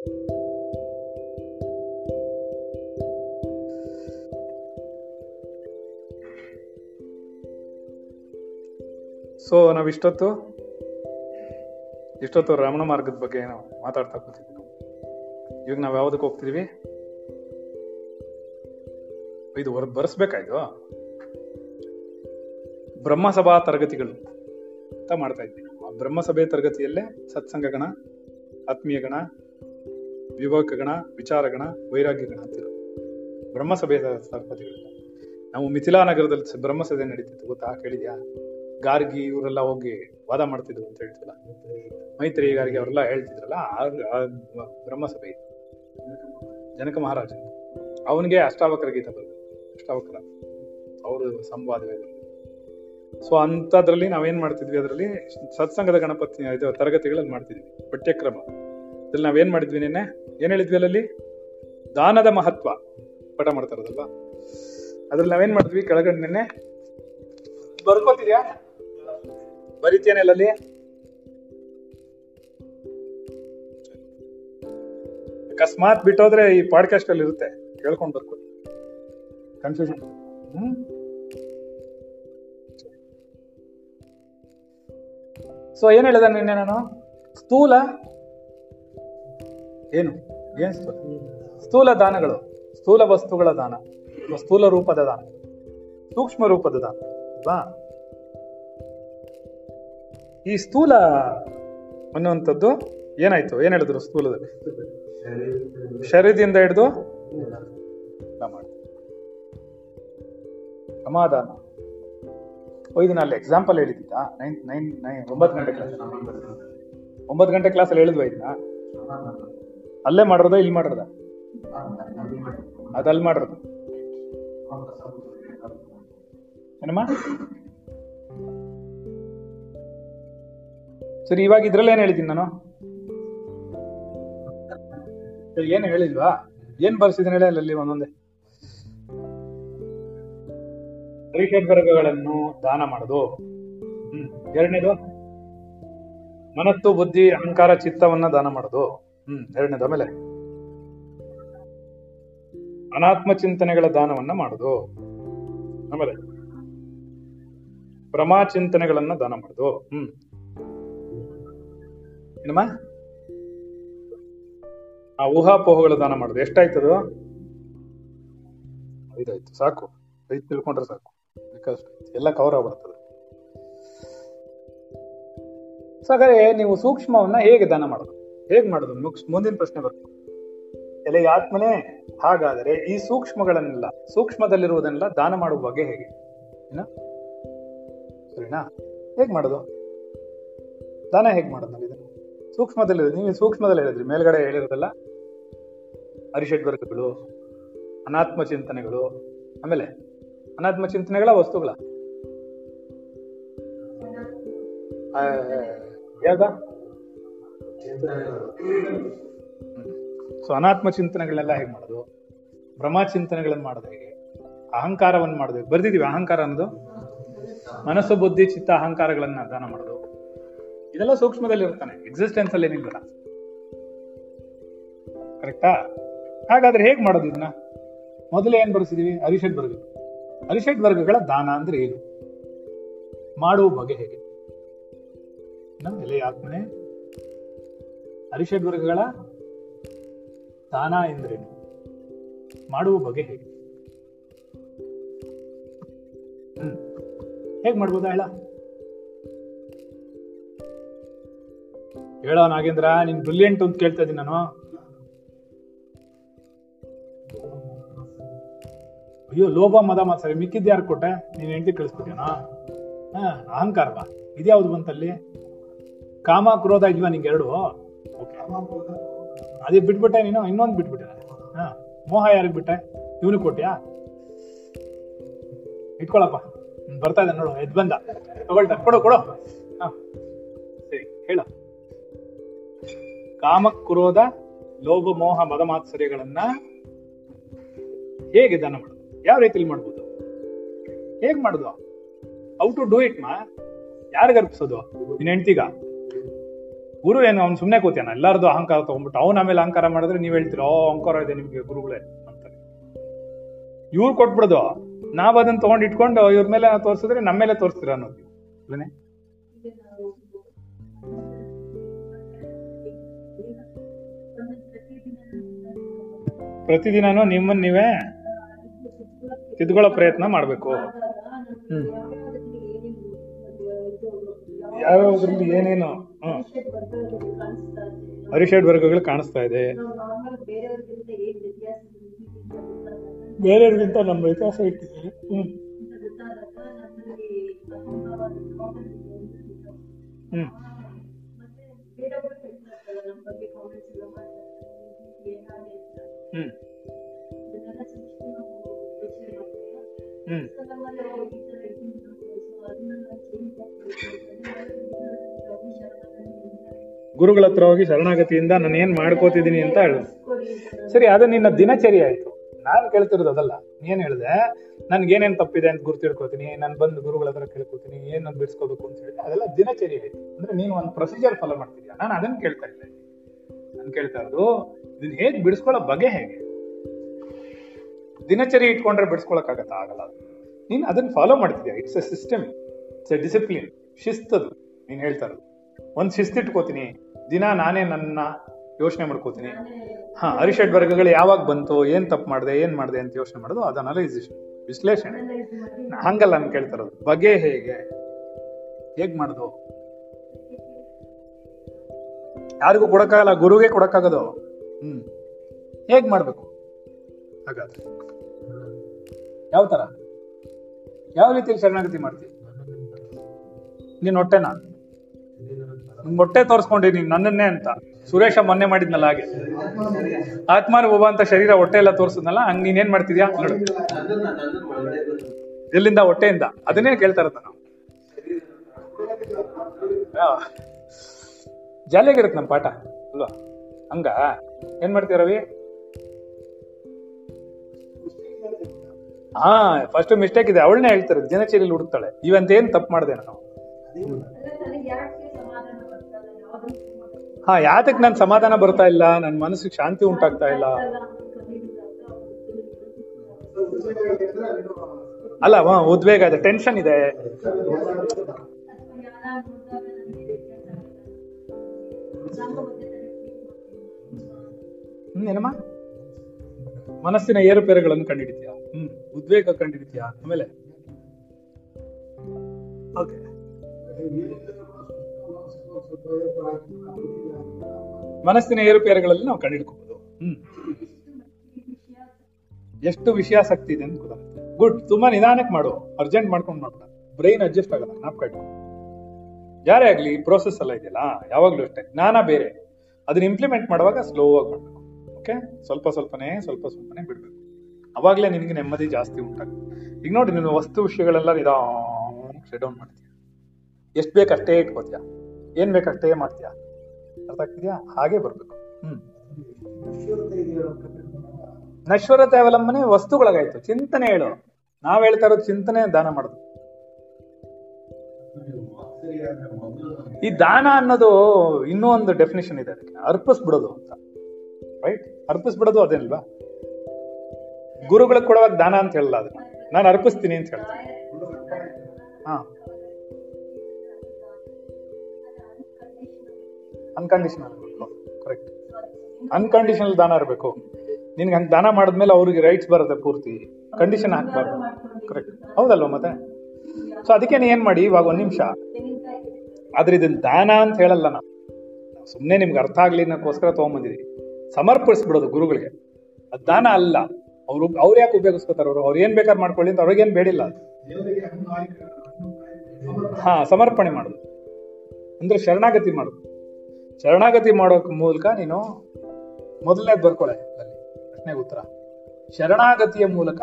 So ನಾವು ಇಷ್ಟೊತ್ತು ಇಷ್ಟೊತ್ತು ರಮಣ ಮಾರ್ಗದ ಬಗ್ಗೆ ನಾವು ಮಾತಾಡ್ತಾ ಕೂತಿದ್ವಿ. ನಾವು ಇವಾಗ ನಾವು ಯಾವ್ದಕ್ಕೆ ಹೋಗ್ತಿದ್ವಿ? ಇದು ಹೊರ ಬರ್ಸ್ಬೇಕಾಯ್ತು ಬ್ರಹ್ಮಸಭಾ ತರಗತಿಗಳು ಅಂತ ಮಾಡ್ತಾ ಇದ್ವಿ. ಬ್ರಹ್ಮಸಭೆ ತರಗತಿಯಲ್ಲೇ ಸತ್ಸಂಗ ಗಣ ಆತ್ಮೀಯ ಗಣ ವಿವೇಕ ಗಣ ವಿಚಾರ ಗಣ ವೈರಾಗ್ಯ ಗಣ ಅಂತಿರೋ ಬ್ರಹ್ಮಸಭೆಯ ತರಗತಿಗಳು ನಾವು ಮಿಥಿಲಾ ನಗರದಲ್ಲಿ ಬ್ರಹ್ಮಸಭೆ ನಡೀತಿತ್ತು, ಗೊತ್ತಾ? ಕೇಳಿದ್ಯಾ? ಗಾರ್ಗಿ ಇವರೆಲ್ಲ ಹೋಗಿ ವಾದ ಮಾಡ್ತಿದ್ರು ಅಂತ ಹೇಳ್ತಿಲ್ಲ ಮೈತ್ರಿ ಗಾರ್ಗಿ ಅವರೆಲ್ಲ ಹೇಳ್ತಿದ್ರಲ್ಲ ಆ- ಇತ್ತು. ಜನಕ ಮಹಾರಾಜ. ಅವನಿಗೆ ಅಷ್ಟಾವಕರ ಗೀತ ಬರ್ತದೆ ಅಷ್ಟಾವಕ್ರ. ಅವರು ಸಂವಾದವೇ ಸೊ ಅಂಥದ್ರಲ್ಲಿ ನಾವೇನ್ ಮಾಡ್ತಿದ್ವಿ ಅದರಲ್ಲಿ? ಸತ್ಸಂಗದ ಗಣಪತಿ, ಇದು ತರಗತಿಗಳಲ್ಲಿ ಮಾಡ್ತಿದ್ವಿ. ಪಠ್ಯಕ್ರಮ. ಇದ್ರಲ್ಲಿ ನಾವೇನ್ ಮಾಡಿದ್ವಿ ನಿನ್ನೆ? ಏನ್ ಹೇಳಿದ್ವಿ ಅಲ್ಲಲ್ಲಿ ದಾನದ ಮಹತ್ವ ಪಾಠ ಮಾಡ್ತಾರದಲ್ವಾ ಅದ್ರಲ್ಲಿ ನಾವೇನ್ ಮಾಡಿದ್ವಿ ಕೆಳಗಡೆ ನಿನ್ನೆ? ಬರ್ಕೋತಿದ್ಯಾ? ಬರೀತೇನೆ ಅಲ್ಲಲ್ಲಿ ಅಕಸ್ಮಾತ್ ಬಿಟ್ಟೋದ್ರೆ ಈ ಪಾಡ್ಕಾಸ್ಟ್ ಅಲ್ಲಿ ಇರುತ್ತೆ. ಕೇಳ್ಕೊಂಡ್ ಬರ್ಕೊಳ್ಳಿ ಕನ್ಫ್ಯೂಷನ್ ಹ್ಮ್? ಸೊ ಏನ್ ಹೇಳಿದ ನಿನ್ನೆ ನಾನು? ಸ್ಥೂಲ ಏನು? ಏನ್ ಸ್ಥೂಲ ಸ್ಥೂಲ ದಾನಗಳು. ಸ್ಥೂಲ ವಸ್ತುಗಳ ದಾನ. ಸ್ಥೂಲ ರೂಪದ ದಾನ. ಸೂಕ್ಷ್ಮ ರೂಪದ ದಾನ. ಅಲ್ವಾ? ಈ ಸ್ಥೂಲ ಅನ್ನುವಂಥದ್ದು ಏನಾಯ್ತು? ಏನ್ ಹೇಳಿದ್ರು ಸ್ಥೂಲದಲ್ಲಿ? ಶರೀರದಿಂದ ಹಿಡಿದು ಸಮಾಧಾನ. ಇದನ್ನ ಅಲ್ಲಿ ಎಕ್ಸಾಂಪಲ್ ಹೇಳಿದ್ದ ನೈನ್ ನೈನ್ ನೈನ್ ಒಂಬತ್ತು ಗಂಟೆ ಕ್ಲಾಸ್ ಒಂಬತ್ತು ಗಂಟೆ ಕ್ಲಾಸಲ್ಲಿ ಹೇಳಿದ್ವಾ ಇದನ್ನ? ಅಲ್ಲೇ ಮಾಡಿರೋದ ಇಲ್ಲಿ ಮಾಡಿರೋದ? ಅದಲ್ಲಿ ಮಾಡಿರೋದು. ಏನಮ್ಮ? ಸರಿ ಇವಾಗ ಇದ್ರಲ್ಲಿ ಏನ್ ಹೇಳಿದ್ದೀನಿ ನಾನು? ಏನು ಹೇಳಿಲ್ವಾ? ಏನ್ ಬರ್ಸಿದ್ದೀನಿ ಹೇಳಿ ಅಲ್ಲಲ್ಲಿ ಒಂದೊಂದೇ. ವರ್ಗಗಳನ್ನು ದಾನ ಮಾಡೋದು. ಹ್ಮ್ ಎರಡನೇದು? ಮನಸ್ಸು ಬುದ್ಧಿ ಅಹಂಕಾರ ಚಿತ್ತವನ್ನ ದಾನ ಮಾಡೋದು. ಹ್ಮ್, ಎರಡನೇದು ಆಮೇಲೆ. ಅನಾತ್ಮ ಚಿಂತನೆಗಳ ದಾನವನ್ನ ಮಾಡುದು. ಆಮೇಲೆ ಪ್ರಮಾ ಚಿಂತನೆಗಳನ್ನ ದಾನ ಮಾಡುದು. ಹ್ಮ್. ಏನಮ್ಮ? ಆ ಊಹಾಪೋಹಗಳ ದಾನ ಮಾಡುದು. ಎಷ್ಟಾಯ್ತದು? ಐದಾಯ್ತು. ಸಾಕು. ಐದು ತಿಳ್ಕೊಂಡ್ರೆ ಸಾಕು. ಎಲ್ಲ ಕವರ್ ಆಗ್ಬಿಡ್ತದೆ ಸೊ ನೀವು ಸೂಕ್ಷ್ಮವನ್ನ ಹೇಗೆ ದಾನ ಮಾಡೋದು? ಹೇಗೆ ಮಾಡೋದು? ಮುಕ್ಸ್ ಮುಂದಿನ ಪ್ರಶ್ನೆ ಬರ್ತದೆ. ಎಲೆ ಆತ್ಮನೇ ಹಾಗಾದರೆ ಈ ಸೂಕ್ಷ್ಮಗಳನ್ನೆಲ್ಲ, ಸೂಕ್ಷ್ಮದಲ್ಲಿರುವುದನ್ನೆಲ್ಲ ದಾನ ಮಾಡುವ ಬಗ್ಗೆ ಹೇಗೆ? ಸರಿನಾ? ಹೇಗ್ ಮಾಡೋದು? ದಾನ ಹೇಗ್ ಮಾಡೋದು ನಾವು ಇದನ್ನು? ಸೂಕ್ಷ್ಮದಲ್ಲಿ, ನೀವು ಸೂಕ್ಷ್ಮದಲ್ಲಿ ಹೇಳಿದ್ರಿ, ಮೇಲ್ಗಡೆ ಹೇಳಿರೋದಲ್ಲ ಅರಿಷಡ್ವರ್ಗಗಳು ಅನಾತ್ಮ ಚಿಂತನೆಗಳು, ಆಮೇಲೆ ಅನಾತ್ಮ ಚಿಂತನೆಗಳ ವಸ್ತುಗಳ. ಯಾವ್ದ? ಸೊ ಅನಾತ್ಮ ಚಿಂತನೆಗಳೆಲ್ಲ ಹೇಗೆ ಮಾಡೋದು? ಭ್ರಮ ಚಿಂತನೆಗಳನ್ನ ಮಾಡೋದು ಹೇಗೆ? ಅಹಂಕಾರವನ್ನು ಮಾಡೋದು? ಬರ್ದಿದೀವಿ ಅಹಂಕಾರ ಅನ್ನೋದು? ಮನಸ್ಸು, ಬುದ್ಧಿ, ಚಿತ್ತ, ಅಹಂಕಾರಗಳನ್ನ ದಾನ ಮಾಡೋದು. ಇದೆಲ್ಲ ಸೂಕ್ಷ್ಮದಲ್ಲಿ ಇರ್ತಾನೆ ಎಕ್ಸಿಸ್ಟೆನ್ಸ್ ಅಲ್ಲಿ ಏನಿಲ್ಲ. ಕರೆಕ್ಟಾ ಹಾಗಾದ್ರೆ ಹೇಗೆ ಮಾಡೋದು ಇದನ್ನ? ಮೊದಲೇ ಏನ್ ಬರ್ಸಿದೀವಿ? ಅರಿಷಡ್ ವರ್ಗ. ಅರಿಷಡ್ ವರ್ಗಗಳ ದಾನ ಅಂದ್ರೆ ಏನು? ಮಾಡುವ ಬಗೆ ಹೇಗೆ? ನಮ್ಮ ಎಲೆ ಆತ್ಮನೆ ಅರಿಷಡ್ ವರ್ಗಗಳ ದಾನ ಎಂದ್ರೇನು ಮಾಡುವ ಬಗೆ ಹೇಗೆ? ಹ್ಮ್. ಹೇಗ್ ಮಾಡ್ಬೋದಾ ಹೇಳ ಹೇಳೋ ನಾಗೇಂದ್ರ, ನಿನ್ ಬ್ರಿಲಿಯಂಟ್ ಅಂತ ಕೇಳ್ತಾ ಇದೀನಿ ನಾನು. ಅಯ್ಯೋ, ಲೋಭ, ಮದ ಮಾತ್ ಸರಿ ಮಿಕ್ಕಿದ್ ಯಾರು ಕೊಟ್ಟೆ? ನೀನ್ ಹೆಂಡತಿ ಕಳಿಸ್ಬಿಟ್ಟೇನಾ ಹಾ, ಅಹಂಕಾರವಾ? ಇದ್ಯಾವ್ದು ಬಂತಲ್ಲಿ? ಕಾಮ, ಕ್ರೋಧ ಇದ್ವಾ ನಿಂಗೆ ಎರಡು? ಅದೇ ಬಿಟ್ಬಿಟ್ಟೆ ನೀನು, ಇನ್ನೊಂದು ಬಿಟ್ಬಿಟ್ಟೆ. ಹಾ, ಮೋಹ ಯಾರಿಗೆ ಬಿಟ್ಟೆ? ಇವನು ಕೊಟ್ಟಿಯಾ? ಇಟ್ಕೊಳಪ್ಪ. ಬರ್ತಾ ಇದೆ ನೋಡು, ಎದ್ ಬಂದ. ತಗೊಳ್ತ, ಕೊಡು ಕೊಡು. ಹಾ. ಸರಿ, ಹೇಳ. ಕಾಮ, ಕ್ರೋಧ, ಲೋಭ, ಮೋಹ, ಮದ ಮಾತ್ಸರ್ಯಗಳನ್ನ ಹೇಗೆ ದಾನ ಮಾಡೋದು? ಯಾವ ರೀತಿಲಿ ಮಾಡ್ಬೋದು? ಹೇಗ್ ಮಾಡುದು? ಹೌ ಟು ಡೂ ಇಟ್ ಮಾ? ಯಾರಿಗರ್ಪಿಸೋದು ನಿನ್ ಹೆಂಡ್ತಿಗ? ಗುರು ಏನು, ಅವ್ನು ಸುಮ್ಮನೆ ಕೂತಾನ ಎಲ್ಲಾರ್ದು ಅಹಂಕಾರ ತಗೊಂಡ್ಬಿಟ್ಟು, ಅವ್ನ ಆಮೇಲೆ ಅಹಂಕಾರ ಮಾಡಿದ್ರೆ ನೀವು ಹೇಳ್ತೀರ, ಓ, ಅಹಂಕಾರ ಇದೆ ನಿಮ್ಗೆ ಗುರುಗಳೇ ಅಂತಾರೆ. ಇವ್ರು ಕೊಟ್ಬಿಡ್ದು, ನಾವ್ ಅದನ್ನ ತಗೊಂಡ್ ಇಟ್ಕೊಂಡು ಇವ್ರ ಮೇಲೆ ತೋರಿಸಿದ್ರೆ ನಮ್ಮ ಮೇಲೆ ತೋರಿಸ್ತೀರ ಅನ್ನೋದು. ಪ್ರತಿದಿನನೂ ನಿಮ್ಮನ್ನ ನೀವೇ ತಿದ್ಕೊಳ್ಳೋ ಪ್ರಯತ್ನ ಮಾಡ್ಬೇಕು. ಹ್ಮ್. ಯಾವ್ಯಾವ್ದ್ರಲ್ಲಿ ಏನೇನು ಅರಿಷಡ್ ವರ್ಗಗಳು ಕಾಣಿಸ್ತಾ ಇದೆ. ಬೇರೆಯವ್ರಿಗಿಂತ ನಮ್ಮ ವ್ಯತ್ಯಾಸ ಇಟ್ಟಿದ್ದೀರಿ. ಹ್ಮ್. ಹ್ಮ್. ಹ್ಮ್. ಹ್ಮ್. ಗುರುಗಳ ಹತ್ರ ಹೋಗಿ ಶರಣಾಗತಿಯಿಂದ ನಾನು ಏನ್ ಮಾಡ್ಕೋತಿದ್ದೀನಿ ಅಂತ ಹೇಳಿದ್ರು ಸರಿ, ಅದು ನಿನ್ನ ದಿನಚರಿ ಆಯ್ತು. ನಾನು ಕೇಳ್ತಿರೋದು ಅದಲ್ಲ. ನೀನ್ ಹೇಳ್ದೆ ನನ್ಗೆ ಏನೇನ್ ತಪ್ಪಿದೆ ಅಂತ ಗುರ್ತಿಡ್ಕೋತೀನಿ, ನಾನು ಬಂದು ಗುರುಗಳ ಹತ್ರ ಕೇಳ್ಕೊತೀನಿ ಏನ್ ನಾನು ಬಿಡಿಸ್ಕೋಬೇಕು ಅಂತ ಹೇಳಿ. ಅದೆಲ್ಲ ದಿನಚರಿ ಆಯ್ತು. ಅಂದ್ರೆ ನೀನು ಒಂದು ಪ್ರೊಸೀಜರ್ ಫಾಲೋ ಮಾಡ್ತಿದ್ಯಾ? ನಾನು ಅದನ್ನ ಕೇಳ್ತಾ ಇದ್ದೆ. ನಾನು ಕೇಳ್ತಾ ಇರೋದು ಇದನ್ನ ಹೇಗ್ ಬಿಡಿಸ್ಕೊಳ್ಳೋ ಬಗೆ ಹೇಗೆ? ದಿನಚರಿ ಇಟ್ಕೊಂಡ್ರೆ ಬಿಡಿಸ್ಕೊಳಕ್ಕಾಗತ್ತಾ? ಆಗಲ್ಲ. ನೀನು ಅದನ್ನ ಫಾಲೋ ಮಾಡ್ತಿದ್ಯಾ? It's a system it's a discipline ಶಿಸ್ತದು. ನೀನು ಹೇಳ್ತಾ ಇರೋದು. ಒಂದ್ ಶಿಸ್ತಿಟ್ಕೋತೀನಿ ದಿನ ನಾನೇ ನನ್ನ ಯೋಚನೆ ಮಾಡ್ಕೋತೀನಿ. ಹಾ, ಅರಿಷಡ್ ವರ್ಗಗಳು ಯಾವಾಗ ಬಂತು, ಏನ್ ತಪ್ಪು ಮಾಡಿದೆ, ಏನ್ ಮಾಡಿದೆ ಅಂತ ಯೋಚನೆ ಮಾಡೋದು, ಅದು ಅನಲೈಸೇಷನ್ ವಿಶ್ಲೇಷಣೆ. ಹಂಗಲ್ಲ ನಾನು ಕೇಳ್ತಾ ಇರೋದು ಬಗೆ ಹೇಗೆ, ಹೇಗ್ ಮಾಡುದು? ಯಾರಿಗೂ ಕೊಡಕ್ಕಾಗಲ್ಲ, ಗುರುಗೆ ಕೊಡಕ್ಕಾಗದು. ಹ್ಮ್. ಹೇಗ್ ಮಾಡ್ಬೇಕು? ಹಾಗಾದ್ರೆ. ಯಾವ ತರ? ಯಾವ ರೀತಿಯಲ್ಲಿ ಶರಣಾಗತಿ ಮಾಡ್ತೀವಿ ನೀನ್ ಹೊಟ್ಟೆನಾ? ನಿಮ್ ಹೊಟ್ಟೆ ತೋರಿಸ್ಕೊಂಡಿ ನೀನು ನನ್ನನ್ನೇ ಅಂತ. ಸುರೇಶ ಮೊನ್ನೆ ಮಾಡಿದ್ನಲ್ಲ ಹಾಗೆ. ಆತ್ಮಾನುಭವ ಅಂತ ಶರೀರ ಹೊಟ್ಟೆ ಎಲ್ಲ ತೋರಿಸಿದ್ನಲ್ಲ, ಹಂಗ್ ನೀನ್ ಏನ್ ಮಾಡ್ತಿದ್ಯಾ? ನೋಡು. ಎಲ್ಲಿಂದ? ಹೊಟ್ಟೆಯಿಂದ. ಅದನ್ನೇ ಕೇಳ್ತಾ ಇರತ್ತ ನಾವು? ಜಾಲಿಯಾಗಿರುತ್ತೆ ನಮ್ಮ ಪಾಠ, ಅಲ್ವಾ? ಹಂಗ? ಏನ್ ಮಾಡ್ತೀವಿ ರವಿ? ಹಾ ಫಸ್ಟ್ ಮಿಸ್ಟೇಕ್ ಇದೆ. ಅವಳನ್ನೇ ಹೇಳ್ತಾರೆ ದಿನಚರಿಯಲ್ಲಿ ಹುಡುಕ್ತಾಳೆ. ಇವಂತ ಏನ್ ತಪ್ಪು ಮಾಡಿದೆ ನಾನು? ಹಾ, ಯಾತಕ್ ನನ್ ಸಮಾಧಾನ ಬರ್ತಾ ಇಲ್ಲ? ನನ್ನ ಮನಸ್ಸಿಗೆ ಶಾಂತಿ ಉಂಟಾಗ್ತಾ ಇಲ್ಲ. ಅಲ್ಲ ಉದ್ವೇಗ ಇದೆ ಟೆನ್ಷನ್ ಇದೆ. ಏನಮ್ಮ? ಮನಸ್ಸಿನ ಏರುಪೇರುಗಳನ್ನು ಕಂಡುಹಿಡಿತೀಯಾ ಹ್ಮ್, ಉದ್ವೇಗ ಕಂಡುಹಿಡಿತೀಯಾ ಆಮೇಲೆ? ಓಕೆ ಮನಸ್ಸಿನ ಏರುಪೇರುಗಳಲ್ಲಿ ನಾವು ಕಂಡುಹಿಡ್ಕೋಬಹುದು ಹ್ಮ್. ಎಷ್ಟು ವಿಷಯಾಸಕ್ತಿ ಇದೆ ಅಂತ ಗೊತ್ತಾಗುತ್ತೆ ಗುಡ್ ತುಂಬಾ ನಿಧಾನಕ್ಕೆ ಮಾಡು. ಅರ್ಜೆಂಟ್ ಮಾಡ್ಕೊಂಡು ಮಾಡ್ಬೇಡ ಬ್ರೈನ್ ಅಡ್ಜಸ್ಟ್ ಆಗಲ್ಲ. ಜ್ಞಾಪಕ ಇಟ್ಕೊ. ಯಾರೇ ಆಗ್ಲಿ ಪ್ರೋಸೆಸ್ ಎಲ್ಲ ಇದೆಯಲ್ಲ? ಯಾವಾಗ್ಲೂ ಅಷ್ಟೇ. ಜ್ಞಾನ ಬೇರೆ. ಅದನ್ನ ಇಂಪ್ಲಿಮೆಂಟ್ ಮಾಡುವಾಗ ಸ್ಲೋ ಆಗಿ ಮಾಡ್ಬೇಕು. ಓಕೆ ಸ್ವಲ್ಪ ಸ್ವಲ್ಪನೇ ಸ್ವಲ್ಪ ಸ್ವಲ್ಪನೇ ಬಿಡ್ಬೇಕು. ಅವಾಗ್ಲೇ ನಿನಗೆ ನೆಮ್ಮದಿ ಜಾಸ್ತಿ ಉಂಟಾಗುತ್ತೆ. ಈಗ ನೋಡಿ, ನೀನು ವಸ್ತು ವಿಷಯಗಳೆಲ್ಲ ನಿಧಾನ ಶೆಡೌನ್ ಡೌನ್ ಮಾಡ್ತೀಯ. ಎಷ್ಟು ಬೇಕು ಅಷ್ಟೇ ಇಟ್ಕೋತೀಯ. ಏನ್ ಬೇಕು ಅಷ್ಟೇ ಮಾಡ್ತೀಯ? ಅರ್ಥ ಆಗ್ತಿದ್ಯಾ? ಹಾಗೆ ಬರ್ಬೇಕು. ಹ್ಮ್. ನಶ್ವರತೆ ಅವಲಂಬನೆ ವಸ್ತುಗಳಾಗಾಯ್ತು. ಚಿಂತನೆ ಹೇಳು. ನಾವ್ ಹೇಳ್ತಾ ಇರೋದು ಚಿಂತನೆ, ದಾನ ಮಾಡುದು. ಈ ದಾನ ಅನ್ನೋದು ಇನ್ನೂ ಒಂದು ಡೆಫಿನೇಷನ್ ಇದೆ ಅದಕ್ಕೆ. ಅರ್ಪಿಸ್ಬಿಡೋದು ಅಂತ. ರೈಟ್ ಅರ್ಪಿಸ್ಬಿಡೋದು ಅದೇನಲ್ವಾ? ಗುರುಗಳಿಗೆ ಕೊಡುವಾಗ ದಾನ ಅಂತ ಹೇಳಲ್ಲ ಅದನ್ನ ನಾನು ಅರ್ಪಿಸ್ತೀನಿ ಅಂತ ಹೇಳ್ತೀನಿ ಹಾ. ಅನ್ಕಂಡೀಷನಲ್ ಕರೆಕ್ಟ್ ಅನ್ಕಂಡೀಷನಲ್ ದಾನ ಇರಬೇಕು. ನಿನ್ಗೆ ಹಂಗೆ ದಾನ ಮಾಡಿದ್ಮೇಲೆ ಅವ್ರಿಗೆ ರೈಟ್ಸ್ ಬರುತ್ತೆ ಪೂರ್ತಿ. ಕಂಡೀಷನ್ ಹಾಕ್ಬಾರ್ದು. ಕರೆಕ್ಟ್ ಹೌದಲ್ವ ಮತ್ತೆ? ಸೊ ಅದಕ್ಕೆ ಏನು ಮಾಡಿ ಇವಾಗ ಒಂದು ನಿಮಿಷ. ಆದ್ರೆ ಇದನ್ನ ದಾನ ಅಂತ ಹೇಳಲ್ಲ ನಾವು. ಸುಮ್ಮನೆ ನಿಮ್ಗೆ ಅರ್ಥ ಆಗಲಿ ಅನ್ನೋಕ್ಕೋಸ್ಕರ ತೊಗೊಂಬಂದಿದ್ವಿ. ಸಮರ್ಪಿಸ್ಬಿಡೋದು ಗುರುಗಳಿಗೆ. ಅದು ದಾನ ಅಲ್ಲ. ಅವರು, ಅವ್ರು ಯಾಕೆ ಉಪಯೋಗಿಸ್ಕೋತಾರ ಅವರು? ಅವ್ರು ಏನು ಬೇಕಾದ್ರೆ ಮಾಡ್ಕೊಳ್ಳಿ ಅಂತ ಅವ್ರಿಗೇನು ಬೇಡಿಲ್ಲ ಹಾ, ಸಮರ್ಪಣೆ ಮಾಡೋದು. ಅಂದ್ರೆ ಶರಣಾಗತಿ ಮಾಡುದು. ಶರಣಾಗತಿ ಮಾಡೋಕ್ ಮೂಲಕ ನೀನು ಮೊದಲನೇದು ಬರ್ಕೊಳೆ ಅಲ್ಲಿ. ಪ್ರಶ್ನೆಗೆ ಉತ್ತರ. ಶರಣಾಗತಿಯ ಮೂಲಕ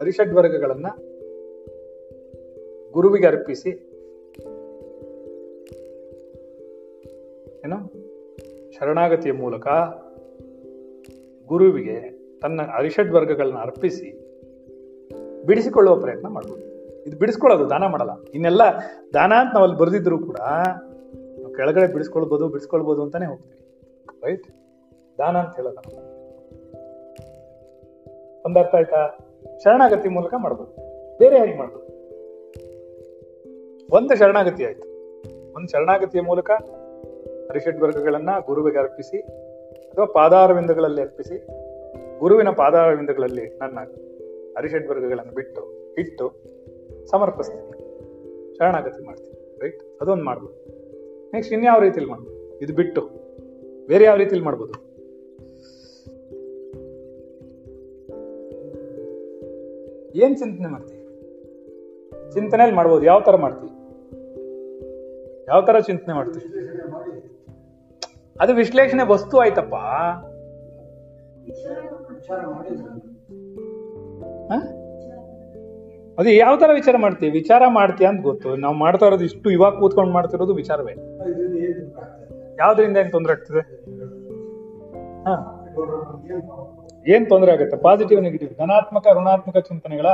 ಅರಿಷಡ್ ವರ್ಗಗಳನ್ನ ಗುರುವಿಗೆ ಅರ್ಪಿಸಿ. ಏನು? ಶರಣಾಗತಿಯ ಮೂಲಕ ಗುರುವಿಗೆ ತನ್ನ ಅರಿಷಡ್ ವರ್ಗಗಳನ್ನ ಅರ್ಪಿಸಿ ಬಿಡಿಸಿಕೊಳ್ಳುವ ಪ್ರಯತ್ನ ಮಾಡ್ಬೋದು. ಇದು ಬಿಡಿಸ್ಕೊಳ್ಳೋದು, ದಾನ ಮಾಡಲ್ಲ. ಇನ್ನೆಲ್ಲ ದಾನ ಅಂತ ನಾವಲ್ಲಿ ಬರೆದಿದ್ರು ಕೂಡ ಕೆಳಗಡೆ ಬಿಡಿಸ್ಕೊಳ್ಬೋದು ಬಿಡಿಸ್ಕೊಳ್ಬೋದು ಅಂತಾನೆ ಹೋಗ್ತೀವಿ ರೈಟ್ ದಾನ ಅಂತ ಹೇಳೋದು ಒಂದರ್ಥ ಒಂದ್ ಅರ್ಥ ಆಯ್ತಾ? ಶರಣಾಗತಿ ಮೂಲಕ ಮಾಡ್ಬೋದು. ಬೇರೆ ಹೇಗೆ ಮಾಡ್ಬೋದು? ಒಂದು ಶರಣಾಗತಿ ಆಯ್ತು. ಒಂದು ಶರಣಾಗತಿಯ ಮೂಲಕ ಹರಿಷಡ್ ವರ್ಗಗಳನ್ನ ಗುರುವಿಗೆ ಅರ್ಪಿಸಿ, ಅಥವಾ ಪಾದಾರವಿಂದಗಳಲ್ಲಿ ಅರ್ಪಿಸಿ, ಗುರುವಿನ ಪಾದಾರವಿಂದಗಳಲ್ಲಿ ನನ್ನ ಹರಿಷಡ್ ವರ್ಗಗಳನ್ನು ಬಿಟ್ಟು, ಇಟ್ಟು ಸಮರ್ಪಿಸ್ತೀನಿ. ಶರಣಾಗತಿ ಮಾಡ್ತೀನಿ. ರೈಟ್ ಅದೊಂದು ಮಾಡ್ಬೋದು. ನೆಕ್ಸ್ಟ್ ಇನ್ಯಾವ ರೀತಿಲಿ ಮಾಡ್ಬೋದು ಇದು ಬಿಟ್ಟು. ಬೇರೆ ಯಾವ ರೀತಿಲಿ ಮಾಡ್ಬೋದು? ಏನ್ ಚಿಂತನೆ ಮಾಡ್ತೀವಿ ಚಿಂತನೆಯಲ್ಲಿ ಮಾಡ್ಬೋದು. ಯಾವ ತರ ಮಾಡ್ತೀವಿ ಯಾವ ತರ ಚಿಂತನೆ ಮಾಡ್ತೀವಿ ಅದು ವಿಶ್ಲೇಷಣೆ ವಸ್ತು ಆಯ್ತಪ್ಪ. ಹ? ಅದು ಯಾವ ತರ ವಿಚಾರ ಮಾಡ್ತೀವಿ? ವಿಚಾರ ಮಾಡ್ತೀಯ ಅಂತ ಗೊತ್ತು. ನಾವು ಮಾಡ್ತಾ ಇರೋದು ಇಷ್ಟು ಇವಾಗ ಕೂತ್ಕೊಂಡು ಮಾಡ್ತಿರೋದು ವಿಚಾರವೇ. ಯಾವ್ದ್ರಿಂದ ಏನ್ ತೊಂದರೆ ಆಗ್ತದೆ? ಹಾ. ಏನ್ ತೊಂದರೆ ಆಗುತ್ತೆ? ಪಾಸಿಟಿವ್ ನೆಗೆಟಿವ್ ಧನಾತ್ಮಕ, ಋಣಾತ್ಮಕ ಚಿಂತನೆಗಳ?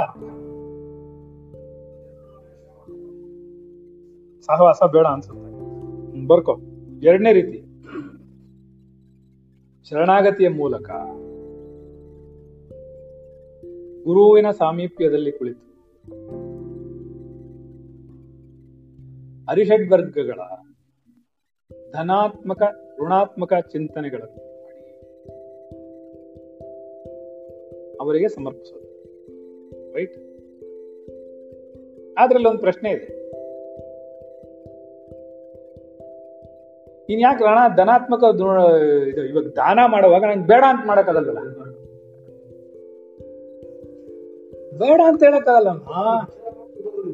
ಸಹವಾಸ ಬೇಡ ಅನ್ಸುತ್ತೆ. ಬರ್ಕೋ. ಎರಡನೇ ರೀತಿ. ಶರಣಾಗತಿಯ ಮೂಲಕ ಗುರುವಿನ ಸಾಮೀಪ್ಯದಲ್ಲಿ ಕುಳಿತು. ಅರಿಷಡ್ ವರ್ಗಗಳ ಧನಾತ್ಮಕ, ಋಣಾತ್ಮಕ ಚಿಂತನೆಗಳನ್ನು ಅವರಿಗೆ ಸಮರ್ಪಿಸೋದು. ರೈಟ್ ಅದ್ರಲ್ಲಿ ಒಂದು ಪ್ರಶ್ನೆ ಇದೆ. ನೀನ್ ಯಾಕೆ ರಣ ಧನಾತ್ಮಕ ಇದು ಇವಾಗ ದಾನ ಮಾಡುವಾಗ ನಂಗೆ ಬೇಡ ಅಂತ ಮಾಡಕ್ಕಾಗಲ್ಲ ಬೇಡ ಅಂತ ಹೇಳಕ್ಕಾಗಲ್ಲ.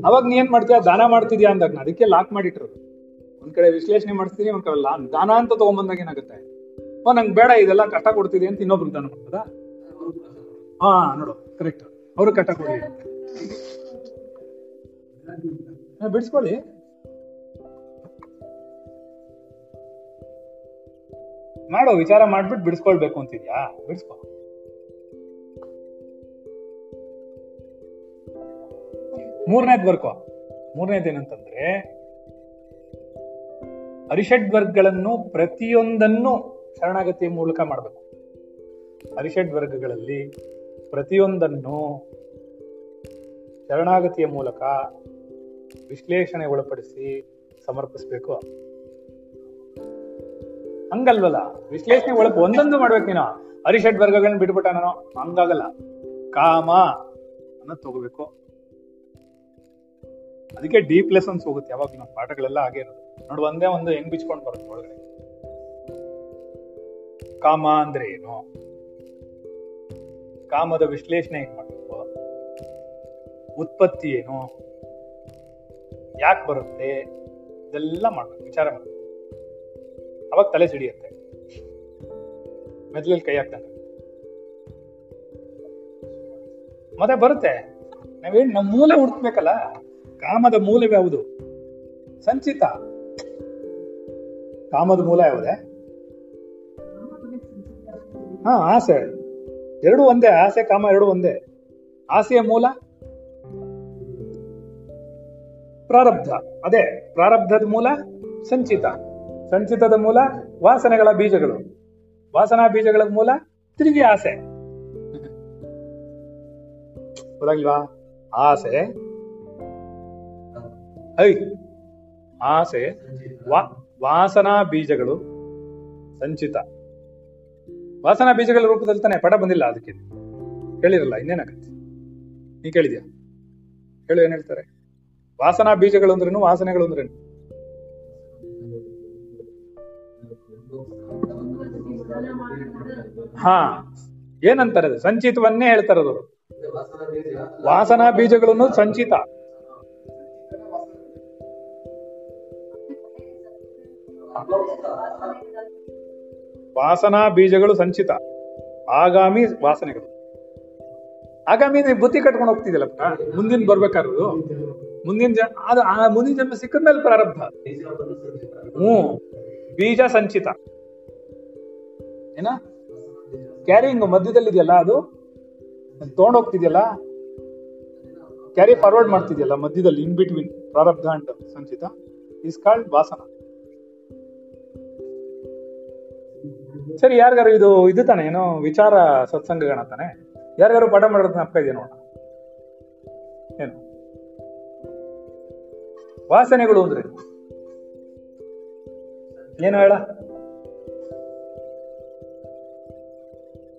ಅವಾಗ ನೀ ಏನ್ ಮಾಡ್ತೀಯ? ದಾನ ಮಾಡ್ತಿದ್ಯಾ ಅಂದಾಗ ಅದಕ್ಕೆ ಲಾಕ್ ಮಾಡಿಟ್ರು ಒಂದ್ ಕಡೆ ವಿಶ್ಲೇಷಣೆ ಮಾಡ್ತೀನಿ ಒಂದ್ ಕಡೆ ದಾನ ಅಂತ ತಗೊಂಬಂದಾಗ ಏನಾಗುತ್ತೆ? ಓ, ನಂಗೆ ಬೇಡ, ಇದೆಲ್ಲ ಕಷ್ಟ ಕೊಡ್ತಿದೆ ಅಂತ ಇನ್ನೊಬ್ರು ದಾನ ಮಾಡ್ತದ ಹಾ, ನೋಡು ಕರೆಕ್ಟ್ ಅವರು ಕಟ್ಟ ಕೊಡಿ. ಬಿಡಿಸ್ಕೊಳ್ಳಿ. ಮಾಡೋ, ವಿಚಾರ ಮಾಡ್ಬಿಟ್ಟು ಬಿಡಿಸ್ಕೊಳ್ಬೇಕು ಅಂತಿದ್ಯಾ? ಬಿಡಿಸ್ಕೊ. ಮೂರನೇದ್ ವರ್ಗ. ಮೂರನೇದು ಏನಂತಂದ್ರೆ, ಅರಿಷಡ್ ವರ್ಗಗಳನ್ನು ಪ್ರತಿಯೊಂದನ್ನು ಶರಣಾಗತಿಯ ಮೂಲಕ ಮಾಡಬೇಕು. ಅರಿಷಡ್ ವರ್ಗಗಳಲ್ಲಿ ಪ್ರತಿಯೊಂದನ್ನು ಶರಣಾಗತಿಯ ಮೂಲಕ ವಿಶ್ಲೇಷಣೆ ಒಳಪಡಿಸಿ ಸಮರ್ಪಿಸ್ಬೇಕು. ಹಂಗಲ್ವಲ್ಲ? ವಿಶ್ಲೇಷಣೆ ಒಳಪ ಒಂದೊಂದು ಮಾಡ್ಬೇಕು ನೀನು. ಅರಿಷಡ್ ವರ್ಗಗಳನ್ನ ಬಿಟ್ಬಿಟ್ಟ ನಾನು. ಹಂಗಾಗಲ್ಲ. ಕಾಮ ಅನ್ನ ತಗೋಬೇಕು. ಅದಕ್ಕೆ ಡೀಪ್ ಲೆಸನ್ಸ್ ಹೋಗುತ್ತೆ. ಯಾವಾಗ ನಮ್ಮ ಪಾಠಗಳೆಲ್ಲ ಹಾಗೆ ಇರೋದು ನೋಡು, ಒಂದೇ ಒಂದು ಹೆಂಗ್ ಬಿಚ್ಕೊಂಡು ಬರುತ್ತೆ ಒಳಗಡೆ? ಕಾಮ ಅಂದ್ರೆ ಏನು? ಕಾಮದ ವಿಶ್ಲೇಷಣೆ ಹೆಂಗ್ ಮಾಡ್ಬೇಕು? ಉತ್ಪತ್ತಿ ಏನು? ಯಾಕೆ ಬರುತ್ತೆ? ಇದೆಲ್ಲ ಮಾಡ್ಬೇಕು, ವಿಚಾರ ಮಾಡ್ಬೇಕು. ಅವಾಗ ತಲೆ ಸಿಡಿಯುತ್ತೆ. ಮೆದ್ಲಲ್ಲಿ ಕೈ ಹಾಕ್ತಾನೆ ಮತ್ತೆ ಬರುತ್ತೆ. ನಾವೇನು ನಮ್ಮ ಮೂಲೆ ಹುಡುಕ್ಬೇಕಲ್ಲ? ಕಾಮದ ಮೂಲವ್ಯಾವುದು ಸಂಚಿತ. ಕಾಮದ ಮೂಲ ಯಾವುದೇ? ಹಾ, ಆಸೆ. ಎರಡು ಒಂದೇ, ಆಸೆ, ಕಾಮ ಎರಡು ಒಂದೇ. ಆಸೆಯ ಮೂಲ? ಪ್ರಾರಬ್ಧ. ಅದೇ, ಪ್ರಾರಬ್ಧದ ಮೂಲ, ಸಂಚಿತ. ಸಂಚಿತದ ಮೂಲ, ವಾಸನೆಗಳ ಬೀಜಗಳು. ವಾಸನಾ ಬೀಜಗಳ ಮೂಲ, ತಿರುಗಿ ಆಸೆ. ಗೊತ್ತಾಗಿಲ್ವಾ ಆಸೆ. ಐ. ಆಸೆ, ವಾ, ವಾಸನಾ ಬೀಜಗಳು, ಸಂಚಿತ. ವಾಸನಾ ಬೀಜಗಳ ರೂಪದಲ್ಲಿ ತಾನೆ ಪಡ ಬಂದಿಲ್ಲ ಅದಕ್ಕೆ. ಕೇಳಿರಲ್ಲ, ಇನ್ನೇನಾಗತ್ತೆ? ನೀ ಕೇಳಿದ್ಯಾ? ಹೇಳು, ಏನ್ ಹೇಳ್ತಾರೆ? ವಾಸನಾ ಬೀಜಗಳು ಅಂದ್ರೇನು, ವಾಸನೆಗಳು ಅಂದ್ರೇನು? ಹಾ, ಏನಂತಾರೆ? ಸಂಚಿತವನ್ನೇ ಹೇಳ್ತಾರೆ ಅದು ವಾಸನಾ ಬೀಜಗಳನ್ನು ಸಂಚಿತ. ವಾಸನಾ ಬೀಜಗಳು ಸಂಚಿತ. ಆಗಾಮಿ ವಾಸನೆಗಳು. ಆಗಾಮಿ ನೀವು ಬುತ್ತಿ ಕಟ್ಕೊಂಡು ಹೋಗ್ತಿದ್ಯಲ್ಲಪ್ಪ ಮುಂದಿನ ಬರ್ಬೇಕಾದ್ರು ಮುಂದಿನ ಜನ ಅದು ಆ ಮುಂದಿನ ಜನ್ಮ ಸಿಕ್ಕದ್ಮೇಲೆ ಪ್ರಾರಬ್ಧ ಹ್ಮ್ ಬೀಜ ಸಂಚಿತ. ಏನ? ಕ್ಯಾರಿಂಗ್ ಮಧ್ಯದಲ್ಲಿ ಇದೆಯಲ್ಲ ಅದು ತಗೊಂಡೋಗ್ತಿದ್ಯಲ್ಲ ಕ್ಯಾರಿ ಫಾರ್ವರ್ಡ್ ಮಾಡ್ತಿದ್ಯಲ್ಲ ಮಧ್ಯದಲ್ಲಿ ಇನ್ ಬಿಟ್ವೀನ್ ಪ್ರಾರಬ್ಧ ಅಂಡ್ ಸಂಚಿತ. ಇಸ್ ಕಾಲ್ಡ್ ವಾಸನ. ಸರಿ, ಯಾರಿಗಾರು ಇದು ಇದು ತಾನೆ, ಏನೋ ವಿಚಾರ ಸತ್ಸಂಗಗಣ ತಾನೆ? ಯಾರಿಗಾರು ಪಾಠ ಮಾಡೋದ್ ನಪ್ಪ ಇದೆಯಾ ನೋಡ ಏನು? ವಾಸನೆಗಳು ಅಂದ್ರೆ? ಏನು ಹೇಳ?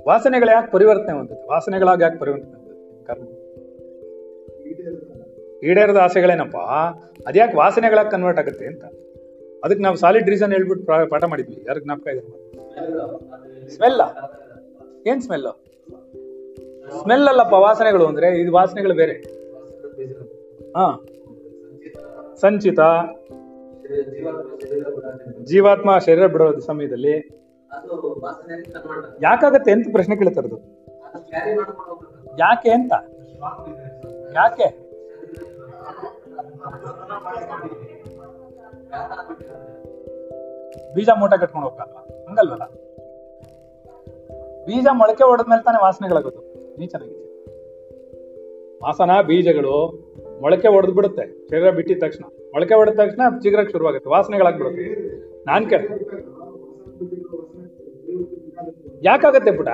ವಾಸನೆಗಳು ಯಾಕೆ ಪರಿವರ್ತನೆ ಹೊಂದುತ್ತೆ? ವಾಸನೆಗಳಾಗಿ ಯಾಕೆ ಪರಿವರ್ತನೆ ಹೊಂದುತ್ತೆ? ಕರ್ಮ. ಈಡೇರದ ಆಸೆಗಳೇನಪ್ಪ? ಅದ್ಯಾಕೆ ವಾಸನೆಗಳಾಗಿ ಕನ್ವರ್ಟ್ ಆಗುತ್ತೆ ಅಂತ? ಅದಕ್ಕೆ ನಾವು ಸಾಲಿಡ್ ರೀಸನ್ ಹೇಳ್ಬಿಟ್ಟು ಪಾಠ ಮಾಡಿದ್ವಿ. ಯಾರಿಗೆ ಜ್ಞಾಪಕ ಇದೆ? ಸ್ಮೆಲ್ಲ? ಏನ್ ಸ್ಮೆಲ್? ಸ್ಮೆಲ್ ಅಲ್ಲಪ್ಪ, ವಾಸನೆಗಳು ಅಂದ್ರೆ ಇದು ವಾಸನೆಗಳು ಬೇರೆ. ಹಾ. ಸಂಚಿತ. ಜೀವಾತ್ಮ ಶರೀರ ಬಿಡೋ ಸಮಯದಲ್ಲಿ. ಯಾಕಾಗತ್ತೆ ಅಂತ ಪ್ರಶ್ನೆ ಕೇಳ್ತಾರದು ಯಾಕೆ ಅಂತ? ಯಾಕೆ? ಬೀಜ ಮೂಟ ಕಟ್ಕೊಂಡು ಹೋಗಲ್ಲ ಹಂಗಲ್ವಲ್ಲ? ಬೀಜ ಮೊಳಕೆ ಹೊಡೆದ್ಮೇಲೆ ತಾನೇ ವಾಸನೆಗಳಾಗುತ್ತೆ ನೀ ಚೆನ್ನಾಗಿದೆ ವಾಸನ ಬೀಜಗಳು ಮೊಳಕೆ ಹೊಡೆದ್ ಬಿಡುತ್ತೆ. ಶರೀರ ಬಿಟ್ಟಿದ ತಕ್ಷಣ. ಮೊಳಕೆ ಹೊಡೆದ ತಕ್ಷಣ ಚಿಗುರಕ್ಕೆ ಶುರುವಾಗುತ್ತೆ. ವಾಸನೆಗಳಾಗ್ಬಿಡುತ್ತೆ. ನಾನ್ ಕೇಳ ಯಾಕಾಗತ್ತೆ ಪುಟ?